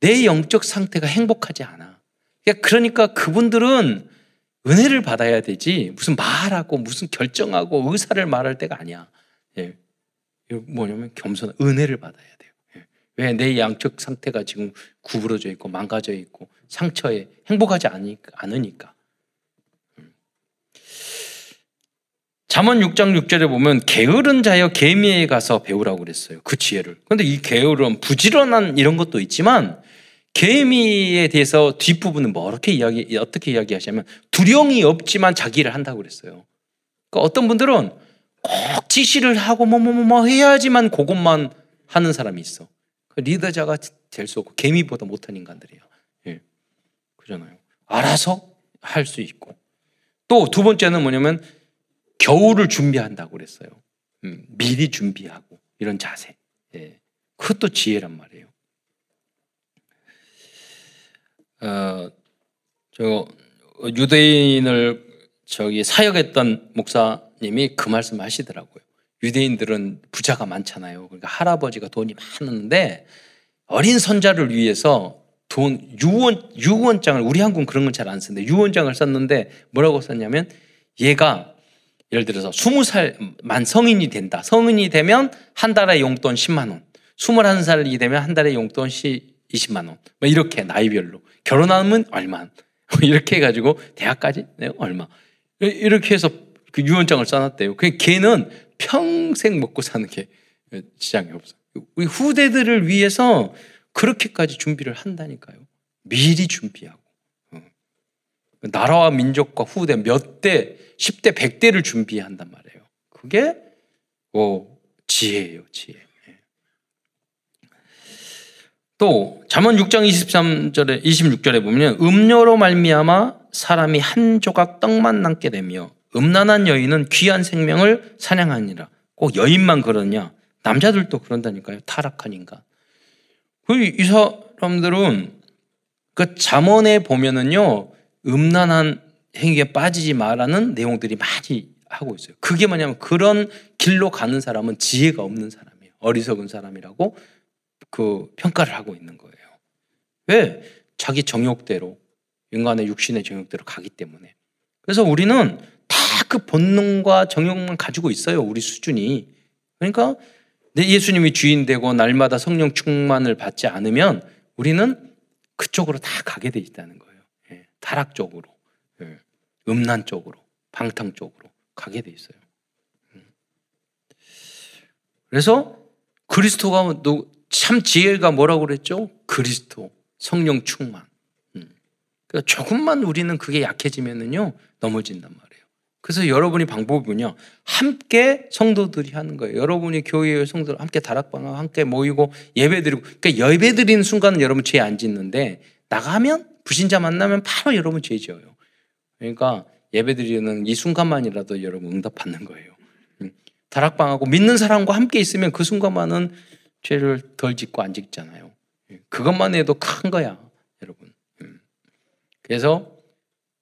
내 영적 상태가 행복하지 않아. 그러니까 그분들은 은혜를 받아야 되지 무슨 말하고 무슨 결정하고 의사를 말할 때가 아니야. 예. 뭐냐면 겸손, 은혜를 받아야 돼요. 예. 왜내 양적 상태가 지금 구부러져 있고 망가져 있고 상처에 행복하지 않으니까. 잠언 6장 6절에 보면 게으른 자여 개미에 가서 배우라고 그랬어요. 그 지혜를. 그런데 이 게으름 부지런한 이런 것도 있지만 개미에 대해서 뒷부분은 뭐 어떻게 이야기 어떻게 이야기하시냐면 두령이 없지만 자기 일을 한다고 그랬어요. 그러니까 어떤 분들은 꼭 지시를 하고 뭐 뭐 뭐 뭐 해야지만 그것만 하는 사람이 있어. 그 리더자가 될 수 없고 개미보다 못한 인간들이에요. 예. 그잖아요. 알아서 할 수 있고 또 두 번째는 뭐냐면 겨울을 준비한다고 그랬어요. 음, 미리 준비하고 이런 자세. 예. 그것도 지혜란 말이에요. 어, 저 유대인을 저기 사역했던 목사님이 그 말씀 하시더라고요. 유대인들은 부자가 많잖아요. 그러니까 할아버지가 돈이 많은데 어린 선자를 위해서 돈 유언 유언장을 우리 한국은 그런 건 잘 안 쓰는데 유언장을 썼는데 뭐라고 썼냐면 얘가 예를 들어서 20살 만 성인이 된다. 성인이 되면 한 달에 용돈 10만 원. 21살이 되면 한 달에 용돈 20만 원. 뭐 이렇게 나이별로. 결혼하면 얼마. 뭐 이렇게 해가지고 대학까지 네, 얼마. 이렇게 해서 그 유언장을 써놨대요. 그 걔는 평생 먹고 사는 게 지장이 없어. 우리 후대들을 위해서 그렇게까지 준비를 한다니까요. 미리 준비하고. 어. 나라와 민족과 후대 몇 대, 10대, 100대를 준비한단 말이에요. 그게 어, 지혜예요, 지혜. 예. 또 잠언 6장 23절에 26절에 보면 음료로 말미암아 사람이 한 조각 떡만 남게 되며 음란한 여인은 귀한 생명을 사냥하니라. 꼭 여인만 그러냐? 남자들도 그런다니까요. 타락한 인간. 그이 사람들은 그 잠언에 보면은요 음란한 행위에 빠지지 말라는 내용들이 많이 하고 있어요. 그게 뭐냐면 그런 길로 가는 사람은 지혜가 없는 사람이에요. 어리석은 사람이라고 그 평가를 하고 있는 거예요. 왜? 자기 정욕대로 인간의 육신의 정욕대로 가기 때문에. 그래서 우리는 다 그 본능과 정욕만 가지고 있어요. 우리 수준이. 그러니까 내 예수님이 주인 되고 날마다 성령 충만을 받지 않으면 우리는 그쪽으로 다 가게 돼 있다는 거예요. 예, 타락 쪽으로, 예, 음란 쪽으로, 방탕 쪽으로 가게 돼 있어요. 음. 그래서 그리스도가 참 지혜가 뭐라고 그랬죠? 그리스도, 성령 충만. 음. 그러니까 조금만 우리는 그게 약해지면은요 넘어진단 말이에요. 그래서 여러분이 방법이 뭐냐? 함께 성도들이 하는 거예요. 여러분이 교회의 성도들 함께 다락방과 함께 모이고 예배드리고, 그러니까 예배드리는 순간은 여러분 죄 안 짓는데 나가면 불신자 만나면 바로 여러분 죄 지어요. 그러니까 예배드리는 이 순간만이라도 여러분 응답받는 거예요. 음. 다락방하고 믿는 사람과 함께 있으면 그 순간만은 죄를 덜 짓고 안 짓잖아요. 예. 그것만 해도 큰 거야, 여러분. 음. 그래서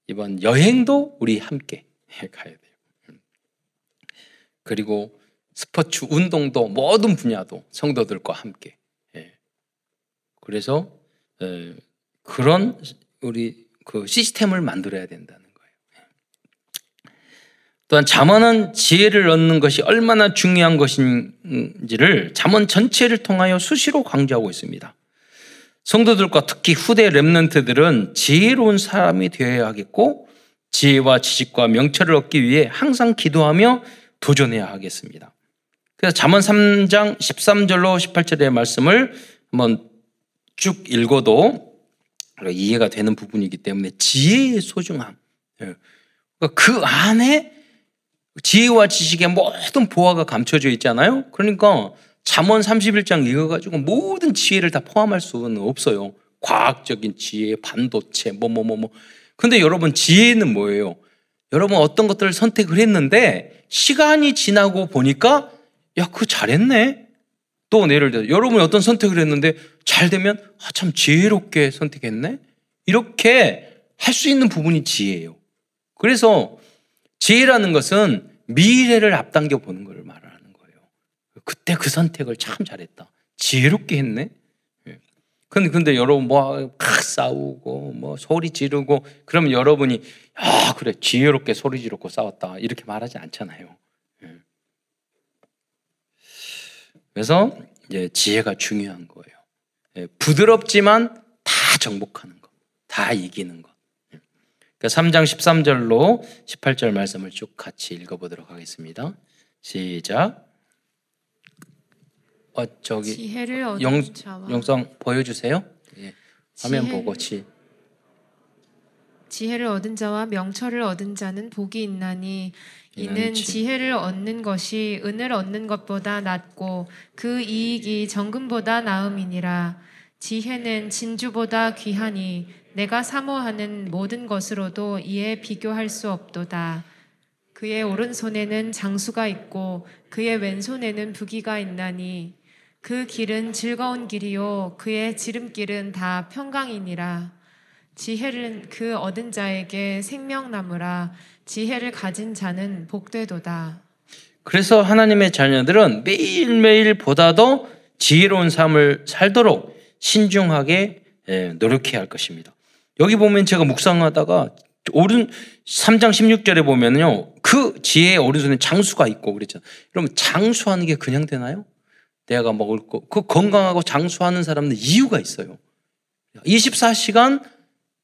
이번 여행도 우리 함께 가야 돼요. 음. 그리고 스포츠 운동도 모든 분야도 성도들과 함께. 예. 그래서 그런 우리 그 시스템을 만들어야. 예. 또한 잠언은 지혜를 얻는 것이 얼마나 중요한 것인지를 잠언 전체를 통하여 수시로 강조하고 있습니다. 성도들과 특히 후대 렘넌트들은 지혜로운 사람이 되어야 하겠고 지혜와 지식과 명철을 얻기 위해 항상 기도하며 도전해야 하겠습니다. 그래서 잠언 3장 13절로 18절의 말씀을 한번 쭉 읽어도 이해가 되는 부분이기 때문에 지혜의 소중함. 예. 그러니까 그 안에 지혜와 지식의 모든 보화가 감춰져 있잖아요. 그러니까 잠언 31장 읽어가지고 모든 지혜를 다 포함할 수는 없어요. 과학적인 지혜, 반도체, 뭐, 뭐, 뭐, 뭐. 근데 여러분, 지혜는 뭐예요? 여러분 어떤 것들을 선택을 했는데 시간이 지나고 보니까 야, 그거 잘했네. 또 예를 들어 여러분이 어떤 선택을 했는데 잘 되면 아, 참 지혜롭게 선택했네. 이렇게 할 수 있는 부분이 지혜예요. 그래서 지혜라는 것은 미래를 앞당겨 보는 것을 말하는 거예요. 그때 그 선택을 참 잘했다. 지혜롭게 했네. 근데, 근데 여러분 뭐 싸우고 뭐 소리 지르고 그러면 여러분이 아 그래 지혜롭게 소리 지르고 싸웠다 이렇게 말하지 않잖아요. 예. 그래서 이제 지혜가 중요한 거예요. 예, 부드럽지만 다 정복하는 것, 다 이기는 것. 예. 그러니까 3장 13절로 18절 말씀을 쭉 같이 읽어보도록 하겠습니다. 시작. 어 저기 영, 영상 보여주세요. 예. 화면 지혜를- 보고 지. 지혜를 얻은 자와 명철을 얻은 자는 복이 있나니 이는 이는 지- 지혜를 얻는 것이 은을 얻는 것보다 낫고 그 이익이 정금보다 나음이니라 지혜는 진주보다 귀하니 내가 사모하는 모든 것으로도 이에 비교할 수 없도다. 그의 오른손에는 장수가 있고 그의 왼손에는 부기가 있나니 그 길은 즐거운 길이요 그의 지름길은 다 평강이니라. 지혜는 그 얻은 자에게 생명나무라. 지혜를 가진 자는 복되도다. 그래서 하나님의 자녀들은 매일매일 보다도 지혜로운 삶을 살도록 신중하게 예, 노력해야 할 것입니다. 여기 보면 제가 묵상하다가 오른 3장 16절에 보면요. 그 지혜의 오른손에 장수가 있고 그랬잖아요. 여러분 장수하는 게 그냥 되나요? 내가 먹을 거. 그 건강하고 장수하는 사람은 이유가 있어요. 24시간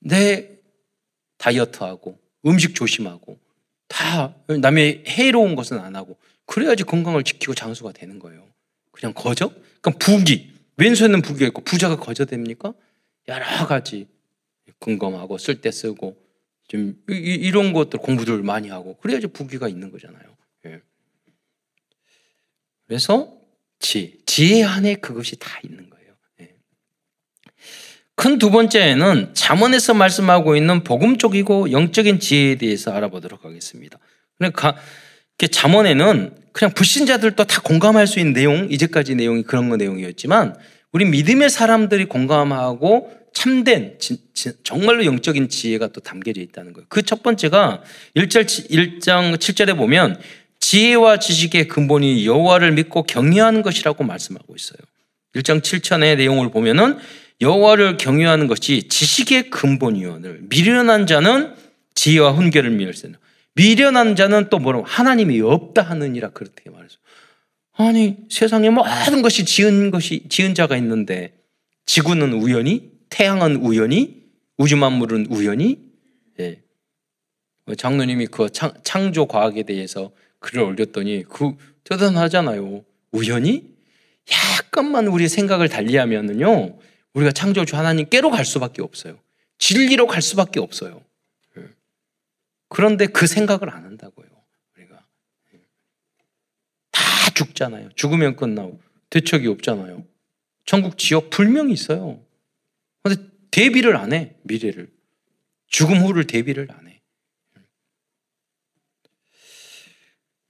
내 다이어트하고 음식 조심하고 다 남의 해로운 것은 안 하고 그래야지 건강을 지키고 장수가 되는 거예요. 그냥 거저? 그럼 부기. 왼손에는 부기가 있고 부자가 거저 됩니까? 여러 가지 궁금하고 쓸 때 쓰고 좀 이, 런 것들 공부들 많이 하고 그래야지 부기가 있는 거잖아요. 예. 그래서 지혜, 지혜 안에 그것이 다 있는 거예요. 예. 큰두 번째는 잠언에서 말씀하고 있는 복음 쪽이고 영적인 지혜에 대해서 알아보도록 하겠습니다. 그러니까 잠언에는 그냥 불신자들도 다 공감할 수 있는 내용, 이제까지 내용이 그런 거 내용이었지만 우리 믿음의 사람들이 공감하고 참된 지, 지, 정말로 영적인 지혜가 또 담겨져 있다는 거예요. 그 첫 번째가 1절 1장 7절에 보면 지혜와 지식의 근본이 여호와를 믿고 경외하는 것이라고 말씀하고 있어요. 1장 7절의 내용을 보면은 여호와를 경외하는 것이 지식의 근본이오늘 미련한 자는 지혜와 훈계를 미열세는 미련한 자는 또 뭐라고 하나님이 없다 하느니라 그렇게 말했어요. 아니 세상에 모든 것이 지은 것이 지은 자가 있는데 지구는 우연히 태양은 우연히 우주 만물은 우연히 예. 장로님이 그 창, 창조 과학에 대해서 글을 올렸더니 그 대단하잖아요. 우연히 약간만 우리 생각을 달리하면은요 우리가 창조주 하나님께로 갈 수밖에 없어요. 진리로 갈 수밖에 없어요. 예. 그런데 그 생각을 안 한다고요. 우리가 예. 다 죽잖아요. 죽으면 끝나고 대책이 없잖아요. 천국 지옥 불명이 있어요. 근데 대비를 안 해, 미래를. 죽음 후를 대비를 안 해.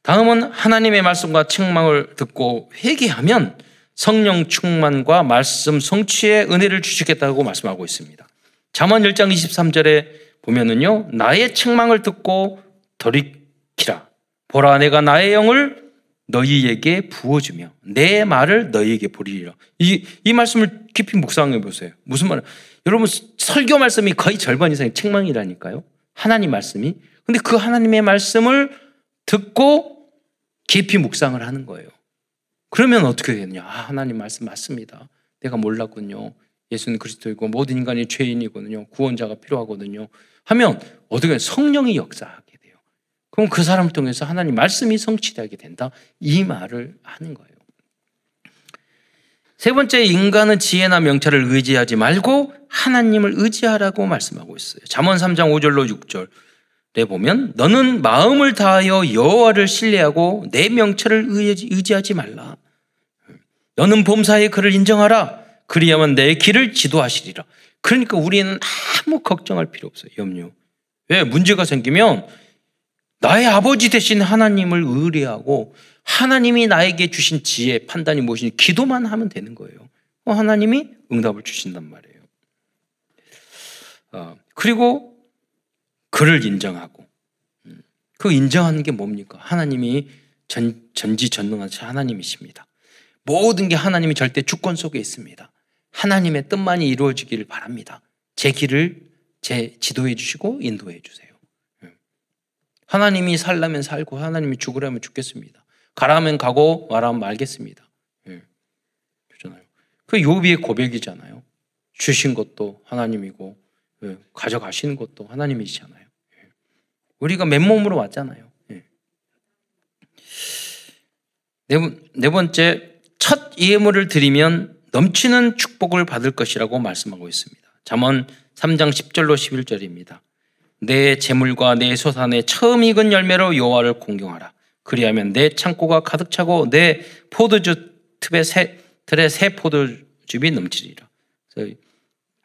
다음은 하나님의 말씀과 책망을 듣고 회개하면 성령 충만과 말씀 성취의 은혜를 주시겠다고 말씀하고 있습니다. 잠언 1장 23절에 보면은요. 나의 책망을 듣고 돌이키라. 보라 내가 나의 영을 너희에게 부어주며 내 말을 너희에게 보리리라. 이, 이 말씀을 깊이 묵상해 보세요. 무슨 말? 여러분 설교 말씀이 거의 절반 이상이 책망이라니까요. 하나님 말씀이. 근데 그 하나님의 말씀을 듣고 깊이 묵상을 하는 거예요. 그러면 어떻게 되느냐? 아, 하나님 말씀 맞습니다. 내가 몰랐군요. 예수는 그리스도이고 모든 인간이 죄인이거든요. 구원자가 필요하거든요. 하면 어떻게 성령이 역사하게 그럼 그 사람을 통해서 하나님 말씀이 성취되게 된다. 이 말을 하는 거예요. 세 번째, 인간은 지혜나 명찰을 의지하지 말고 하나님을 의지하라고 말씀하고 있어요. 잠언 3장 5절로 6절에 보면 너는 마음을 다하여 여호와를 신뢰하고 내 명찰을 의지하지 말라. 너는 범사의 그를 인정하라. 그리하면 내 길을 지도하시리라. 그러니까 우리는 아무 걱정할 필요 없어요. 염려. 왜 문제가 생기면 나의 아버지 대신 하나님을 의뢰하고 하나님이 나에게 주신 지혜, 판단이 무엇인지 기도만 하면 되는 거예요. 어, 하나님이 응답을 주신단 말이에요. 어, 그리고 그를 인정하고 음, 그 인정하는 게 뭡니까? 하나님이 전, 전지전능하신 하나님이십니다. 모든 게 하나님이 절대 주권 속에 있습니다. 하나님의 뜻만이 이루어지기를 바랍니다. 제 길을 제 지도해 주시고 인도해 주세요. 하나님이 살라면 살고 하나님이 죽으라면 죽겠습니다. 가라면 가고 말하면 말겠습니다. 예. 그 요비의 고백이잖아요. 주신 것도 하나님이고 예. 가져가시는 것도 하나님이시잖아요. 예. 우리가 맨몸으로 왔잖아요. 예. 네, 네 번째 첫 예물을 드리면 넘치는 축복을 받을 것이라고 말씀하고 있습니다. 잠언 3장 10절로 11절입니다. 내 재물과 내 소산의 처음 익은 열매로 여호와를 공경하라. 그리하면 내 창고가 가득 차고 내 포도주 틈에 새, 틀에 새 포도즙이 넘치리라.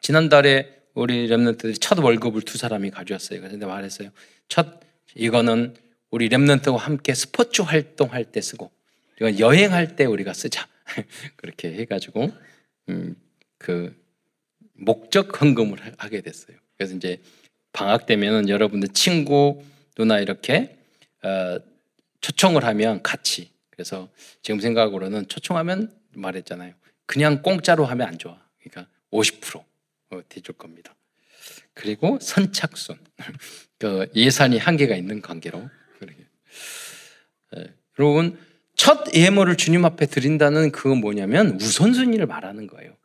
지난달에 우리 랩런트들이 첫 월급을 두 사람이 가져왔어요. 그런데 말했어요. 첫 이거는 우리 랩런트와 함께 스포츠 활동할 때 쓰고 이건 여행할 때 우리가 쓰자. 그렇게 해가지고 음, 그 목적 헌금을 하게 됐어요. 그래서 이제 방학 되면은 여러분들 친구 누나 이렇게 어, 초청을 하면 같이 그래서 지금 생각으로는 초청하면 말했잖아요. 그냥 공짜로 하면 안 좋아. 그러니까 50% 어, 대줄 겁니다. 그리고 선착순 그 예산이 한계가 있는 관계로 예, 여러분 첫 예물을 주님 앞에 드린다는 그건 뭐냐면 우선순위를 말하는 거예요.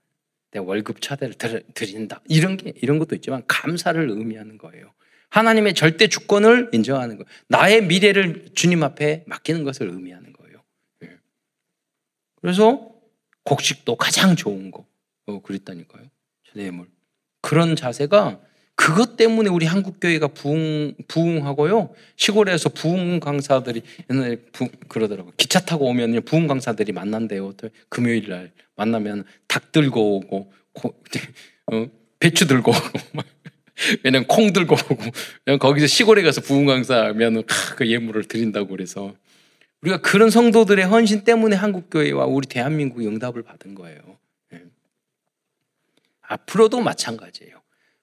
내 월급 차대를 드린다. 이런 게, 이런 것도 있지만 감사를 의미하는 거예요. 하나님의 절대 주권을 인정하는 거예요. 나의 미래를 주님 앞에 맡기는 것을 의미하는 거예요. 예. 그래서 곡식도 가장 좋은 거 어, 그랬다니까요. 뇌물 그런 자세가 그것 때문에 우리 한국 교회가 부흥 부흥하고요. 시골에서 부흥 강사들이 옛날에 부, 그러더라고. 기차 타고 오면 부흥 강사들이 만난대요. 금요일 날 만나면 닭 들고 오고 고, 어, 배추 들고 오고 왜냐면 콩 들고 오고 그냥 거기서 시골에 가서 부흥 강사하면 그 예물을 드린다고 그래서 우리가 그런 성도들의 헌신 때문에 한국 교회와 우리 대한민국이 응답을 받은 거예요. 네. 앞으로도 마찬가지예요.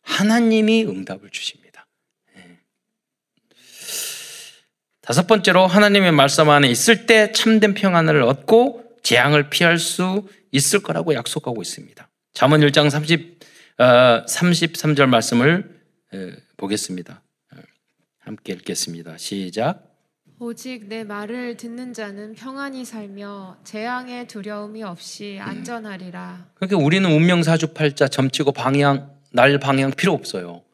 하나님이 응답을 주십니다. 네. 다섯 번째로 하나님의 말씀 안에 있을 때 참된 평안을 얻고 재앙을 피할 수 있을 거라고 약속하고 있습니다. 잠언 1장 30, 어, 33절 말씀을 에, 보겠습니다. 어, 함께 읽겠습니다. 시작. 오직 내 말을 듣는 자는 평안히 살며 재앙의 두려움이 없이 안전하리라. 그러니까 우리는 운명 사주팔자 점치고 방향 날 방향 필요 없어요.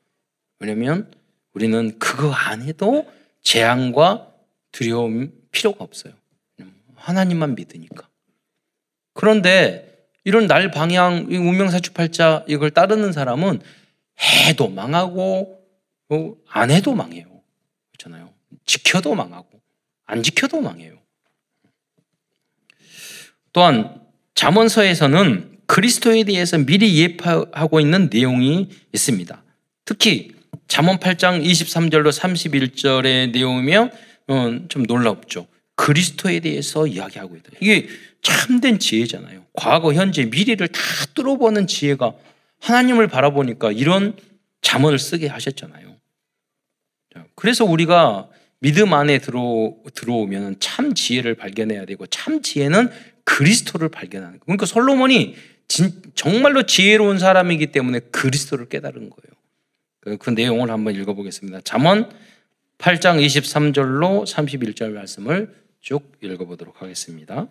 왜냐면 우리는 그거 안 해도 재앙과 두려움 필요가 없어요. 하나님만 믿으니까. 그런데 이런 날 방향, 운명사주팔자 이걸 따르는 사람은 해도 망하고 어, 안 해도 망해요. 그렇잖아요. 지켜도 망하고 안 지켜도 망해요. 또한 잠언서에서는 그리스도에 대해서 미리 예파하고 있는 내용이 있습니다. 특히 잠언 8장 23절로 31절의 내용이면 어, 좀 놀랍죠. 그리스도에 대해서 이야기하고 있다. 이게 참된 지혜잖아요. 과거, 현재, 미래를 다 뚫어보는 지혜가 하나님을 바라보니까 이런 잠언을 쓰게 하셨잖아요. 그래서 우리가 믿음 안에 들어, 들어오면 참 지혜를 발견해야 되고 참 지혜는 그리스도를 발견하는 거예요. 그러니까 솔로몬이 진, 정말로 지혜로운 사람이기 때문에 그리스도를 깨달은 거예요. 그, 그 내용을 한번 읽어보겠습니다. 잠언 8장 23절로 31절 말씀을 쭉 읽어보도록 하겠습니다.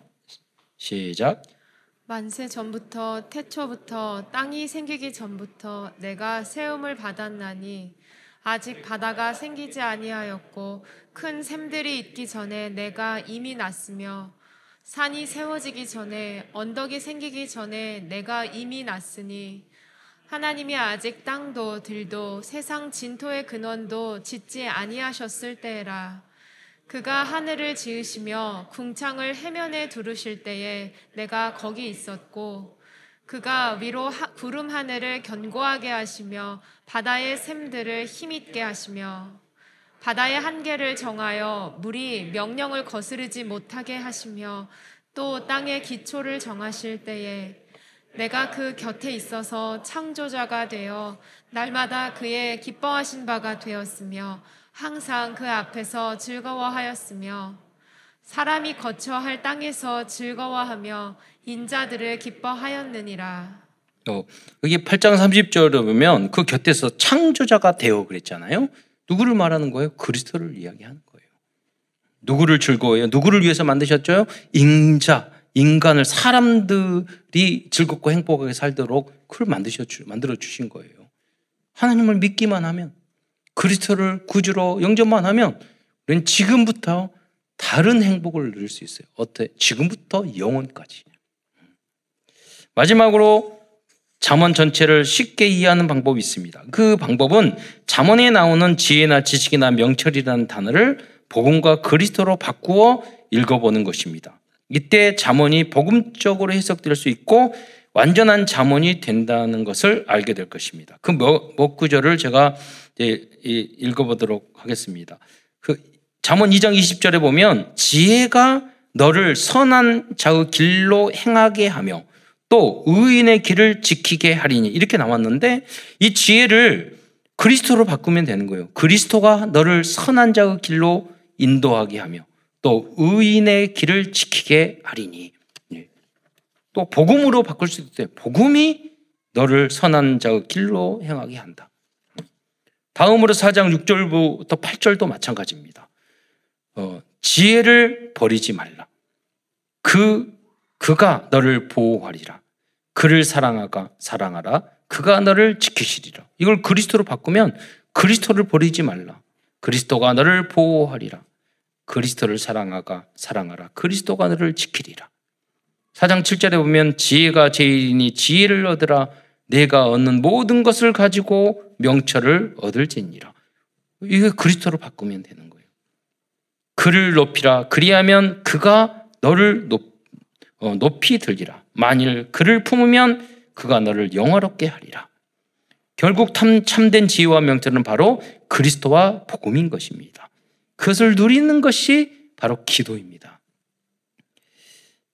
시작. 만세 전부터 태초부터 땅이 생기기 전부터 내가 세움을 받았나니 아직 바다가 생기지 아니하였고 큰 샘들이 있기 전에 내가 이미 났으며 산이 세워지기 전에 언덕이 생기기 전에 내가 이미 났으니 하나님이 아직 땅도 들도 세상 진토의 근원도 짓지 아니하셨을 때라. 그가 하늘을 지으시며 궁창을 해면에 두르실 때에 내가 거기 있었고 그가 위로 하, 구름 하늘을 견고하게 하시며 바다의 샘들을 힘있게 하시며 바다의 한계를 정하여 물이 명령을 거스르지 못하게 하시며 또 땅의 기초를 정하실 때에 내가 그 곁에 있어서 창조자가 되어 날마다 그의 기뻐하신 바가 되었으며 항상 그 앞에서 즐거워하였으며 사람이 거처 할 땅에서 즐거워하며 인자들을 기뻐하였느니라. 어, 여기 8장 30절에 보면 그 곁에서 창조자가 되어 그랬잖아요. 누구를 말하는 거예요? 그리스도를 이야기하는 거예요. 누구를 즐거워해요? 누구를 위해서 만드셨죠? 인자, 인간을 사람들이 즐겁고 행복하게 살도록 그걸 만드셔 만들어 주신 거예요. 하나님을 믿기만 하면 그리스도를 구주로 영접만 하면 우리는 지금부터 다른 행복을 누릴 수 있어요. 어때? 지금부터 영원까지. 마지막으로 잠언 전체를 쉽게 이해하는 방법이 있습니다. 그 방법은 잠언에 나오는 지혜나 지식이나 명철이라는 단어를 복음과 그리스도로 바꾸어 읽어보는 것입니다. 이때 잠언이 복음적으로 해석될 수 있고 완전한 잠언이 된다는 것을 알게 될 것입니다. 그 몇 구절을 제가 읽어보도록 하겠습니다. 그 잠언 2장 20절에 보면 지혜가 너를 선한 자의 길로 행하게 하며 또 의인의 길을 지키게 하리니 이렇게 나왔는데 이 지혜를 그리스도로 바꾸면 되는 거예요. 그리스도가 너를 선한 자의 길로 인도하게 하며 또 의인의 길을 지키게 하리니 예. 또 복음으로 바꿀 수도 있어요. 복음이 너를 선한 자의 길로 행하게 한다. 다음으로 4장 6절부터 8절도 마찬가지입니다. 어, 지혜를 버리지 말라. 그 그가 너를 보호하리라. 그를 사랑하가 사랑하라. 그가 너를 지키시리라. 이걸 그리스도로 바꾸면 그리스도를 버리지 말라. 그리스도가 너를 보호하리라. 그리스도를 사랑하가 사랑하라. 그리스도가 너를 지키리라. 4장 7절에 보면 지혜가 제일이니 지혜를 얻으라 내가 얻는 모든 것을 가지고 명철을 얻을지니라. 이게 그리스도로 바꾸면 되는 거예요. 그를 높이라 그리하면 그가 너를 높, 어, 높이 들리라. 만일 그를 품으면 그가 너를 영화롭게 하리라. 결국 참, 참된 지혜와 명철은 바로 그리스도와 복음인 것입니다. 그것을 누리는 것이 바로 기도입니다.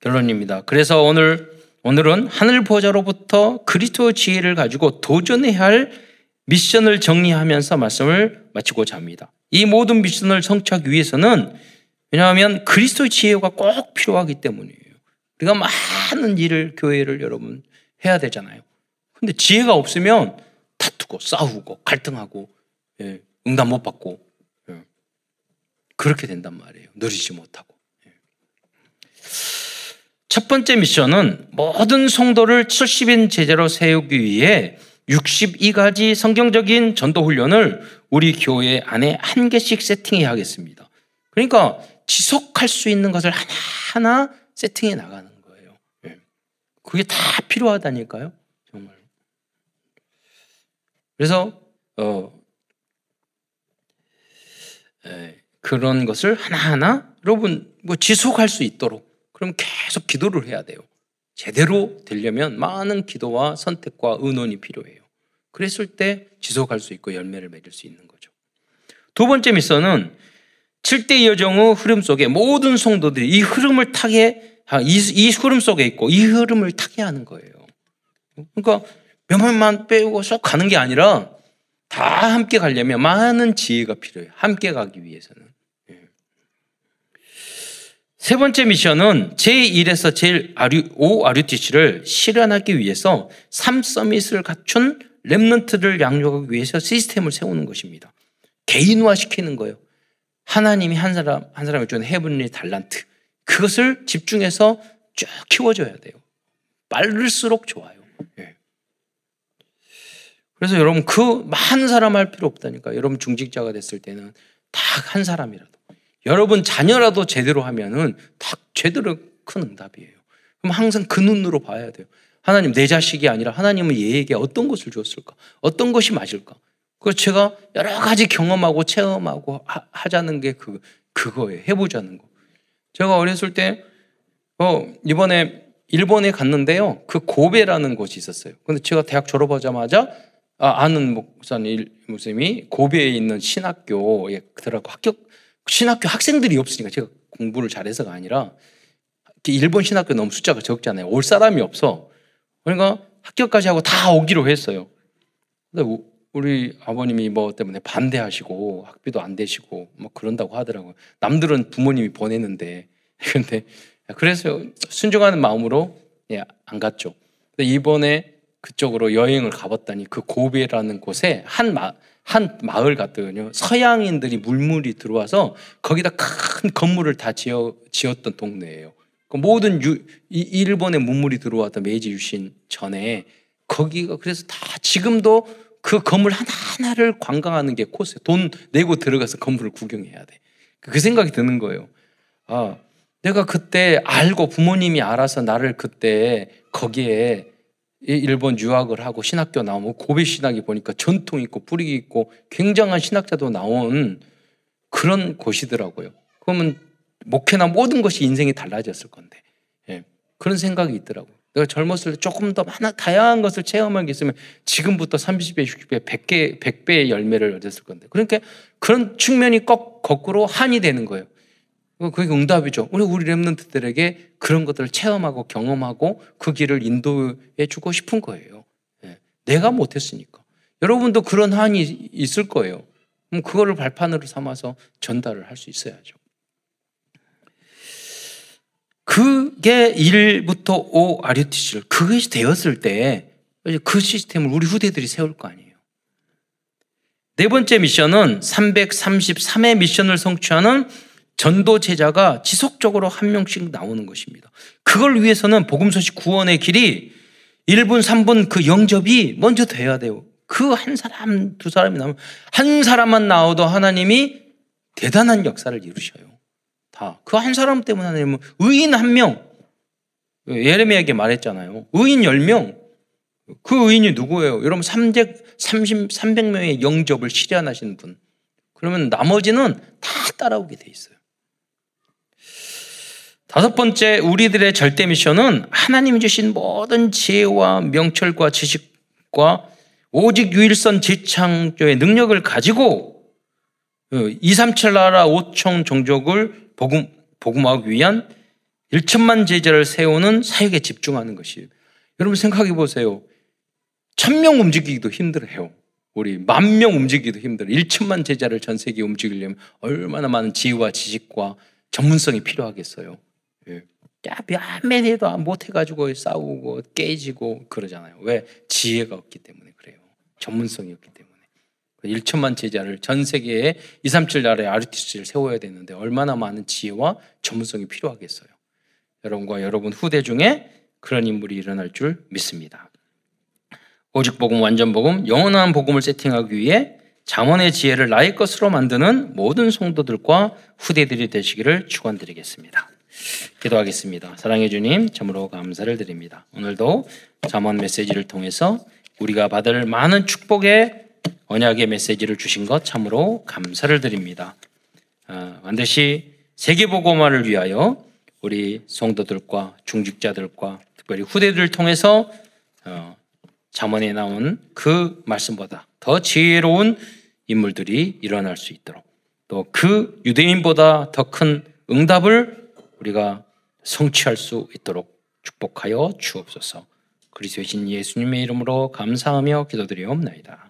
결론입니다. 그래서 오늘 오늘은 하늘 보좌로부터 그리스도 지혜를 가지고 도전해야 할 미션을 정리하면서 말씀을 마치고자 합니다. 이 모든 미션을 성취하기 위해서는 왜냐하면 그리스도의 지혜가 꼭 필요하기 때문이에요. 우리가 많은 일을 교회를 여러분 해야 되잖아요. 근데 지혜가 없으면 다투고 싸우고 갈등하고 예, 응답 못 받고 예, 그렇게 된단 말이에요. 누리지 못하고. 예. 첫 번째 미션은 모든 성도를 70인 제자로 세우기 위해 62가지 성경적인 전도 훈련을 우리 교회 안에 한 개씩 세팅해야 하겠습니다. 그러니까 지속할 수 있는 것을 하나하나 세팅해 나가는. 그게 다 필요하다니까요. 정말. 그래서 어, 에, 그런 것을 하나하나 여러분 뭐 지속할 수 있도록 그럼 계속 기도를 해야 돼요. 제대로 되려면 많은 기도와 선택과 의논이 필요해요. 그랬을 때 지속할 수 있고 열매를 맺을 수 있는 거죠. 두 번째 미션은 7대 여정의 흐름 속에 모든 성도들이 이 흐름을 타게, 이, 이 흐름 속에 있고 이 흐름을 타게 하는 거예요. 그러니까 몇몇만 빼고 쏙 가는 게 아니라 다 함께 가려면 많은 지혜가 필요해요. 함께 가기 위해서는. 세 번째 미션은 제1에서 제일 아류, 5 아류티치를 실현하기 위해서 3서밋을 갖춘 랩런트를 양육하기 위해서 시스템을 세우는 것입니다. 개인화시키는 거예요. 하나님이 한 사람, 한 사람을 준 헤븐리 달란트. 그것을 집중해서 쭉 키워줘야 돼요. 빠를수록 좋아요. 예. 그래서 여러분 그 많은 사람 할 필요 없다니까. 여러분 중직자가 됐을 때는 딱 한 사람이라도. 여러분 자녀라도 제대로 하면은 다 제대로 큰 응답이에요. 그럼 항상 그 눈으로 봐야 돼요. 하나님 내 자식이 아니라 하나님은 얘에게 어떤 것을 주었을까? 어떤 것이 맞을까? 그 제가 여러 가지 경험하고 체험하고 하, 자는 게 그, 그거예요. 해보자는 거. 제가 어렸을 때, 어, 이번에 일본에 갔는데요. 그 고베라는 곳이 있었어요. 근데 제가 대학 졸업하자마자 아, 아는 목사님, 목사님이 고베에 있는 신학교에 들어가고 합격, 신학교 학생들이 없으니까 제가 공부를 잘해서가 아니라 일본 신학교 너무 숫자가 적잖아요. 올 사람이 없어. 그러니까 학교까지 하고 다 오기로 했어요. 근데 우리 아버님이 뭐 때문에 반대하시고 학비도 안 되시고 뭐 그런다고 하더라고요. 남들은 부모님이 보내는데 근데 그래서 순종하는 마음으로 예, 안 갔죠. 근데 이번에 그쪽으로 여행을 가봤더니 그 고베라는 곳에 한 마, 한 마을 같더군요. 서양인들이 물물이 들어와서 거기다 큰 건물을 다 지어, 지었던 동네예요. 그 모든 유, 일본의 문물이 들어왔던 메이지 유신 전에 거기가 그래서 다 지금도 그 건물 하나하나를 관광하는 게 코스. 돈 내고 들어가서 건물을 구경해야 돼. 그 생각이 드는 거예요. 아, 내가 그때 알고 부모님이 알아서 나를 그때 거기에 일본 유학을 하고 신학교 나오면 고베 신학이 보니까 전통 있고 뿌리 있고 굉장한 신학자도 나온 그런 곳이더라고요. 그러면 목회나 모든 것이 인생이 달라졌을 건데 예. 그런 생각이 있더라고요. 내가 젊었을 때 조금 더 많은 다양한 것을 체험하게 있으면 지금부터 30배, 60배, 100개, 100배의 열매를 얻었을 건데. 그러니까 그런 측면이 꼭 거꾸로 한이 되는 거예요. 그게 응답이죠. 우리 우리 렘넌트들에게 그런 것들을 체험하고 경험하고 그 길을 인도해 주고 싶은 거예요. 네. 내가 못했으니까. 여러분도 그런 한이 있을 거예요. 그럼 그거를 발판으로 삼아서 전달을 할 수 있어야죠. 그게 1부터 5 RUTC를 그것이 되었을 때 그 시스템을 우리 후대들이 세울 거 아니에요. 네 번째 미션은 333의 미션을 성취하는 전도 제자가 지속적으로 한 명씩 나오는 것입니다. 그걸 위해서는 복음 소식 구원의 길이 1분, 3분 그 영접이 먼저 돼야 돼요. 그 한 사람, 두 사람이 나오면 한 사람만 나와도 하나님이 대단한 역사를 이루셔요. 다. 그 한 사람 때문에 하나님은 의인 한 명, 예레미야에게 말했잖아요. 의인 10명. 그 의인이 누구예요? 여러분 300, 30, 300명의 영접을 실현하시는 분. 그러면 나머지는 다 따라오게 돼 있어요. 다섯 번째, 우리들의 절대 미션은 하나님이 주신 모든 지혜와 명철과 지식과 오직 유일선 재창조의 능력을 가지고 2, 3, 7 나라 5청 종족을 복음, 복음하기 위한 1천만 제자를 세우는 사역에 집중하는 것이에요. 여러분 생각해 보세요. 천 명 움직이기도 힘들어요. 우리 만 명 움직이기도 힘들어. 1천만 제자를 전 세계에 움직이려면 얼마나 많은 지혜와 지식과 전문성이 필요하겠어요. 예. 야, 몇몇 해도 못해가지고 싸우고 깨지고 그러잖아요. 왜? 지혜가 없기 때문에 그래요. 전문성이 없기 때문에. 1천만 제자를 전 세계에 2, 3, 7 나라의 아르티스트를 세워야 되는데 얼마나 많은 지혜와 전문성이 필요하겠어요. 여러분과 여러분 후대 중에 그런 인물이 일어날 줄 믿습니다. 오직 복음, 완전 복음, 영원한 복음을 세팅하기 위해 잠언의 지혜를 나의 것으로 만드는 모든 성도들과 후대들이 되시기를 축원드리겠습니다. 기도하겠습니다. 사랑해 주님, 참으로 감사를 드립니다. 오늘도 잠언 메시지를 통해서 우리가 받을 많은 축복의 언약의 메시지를 주신 것 참으로 감사를 드립니다. 아, 반드시 세계보고만을 위하여 우리 성도들과 중직자들과 특별히 후대들을 통해서 어, 잠언에 나온 그 말씀보다 더 지혜로운 인물들이 일어날 수 있도록 또 그 유대인보다 더 큰 응답을 우리가 성취할 수 있도록 축복하여 주옵소서. 그리스도신 예수님의 이름으로 감사하며 기도드리옵나이다.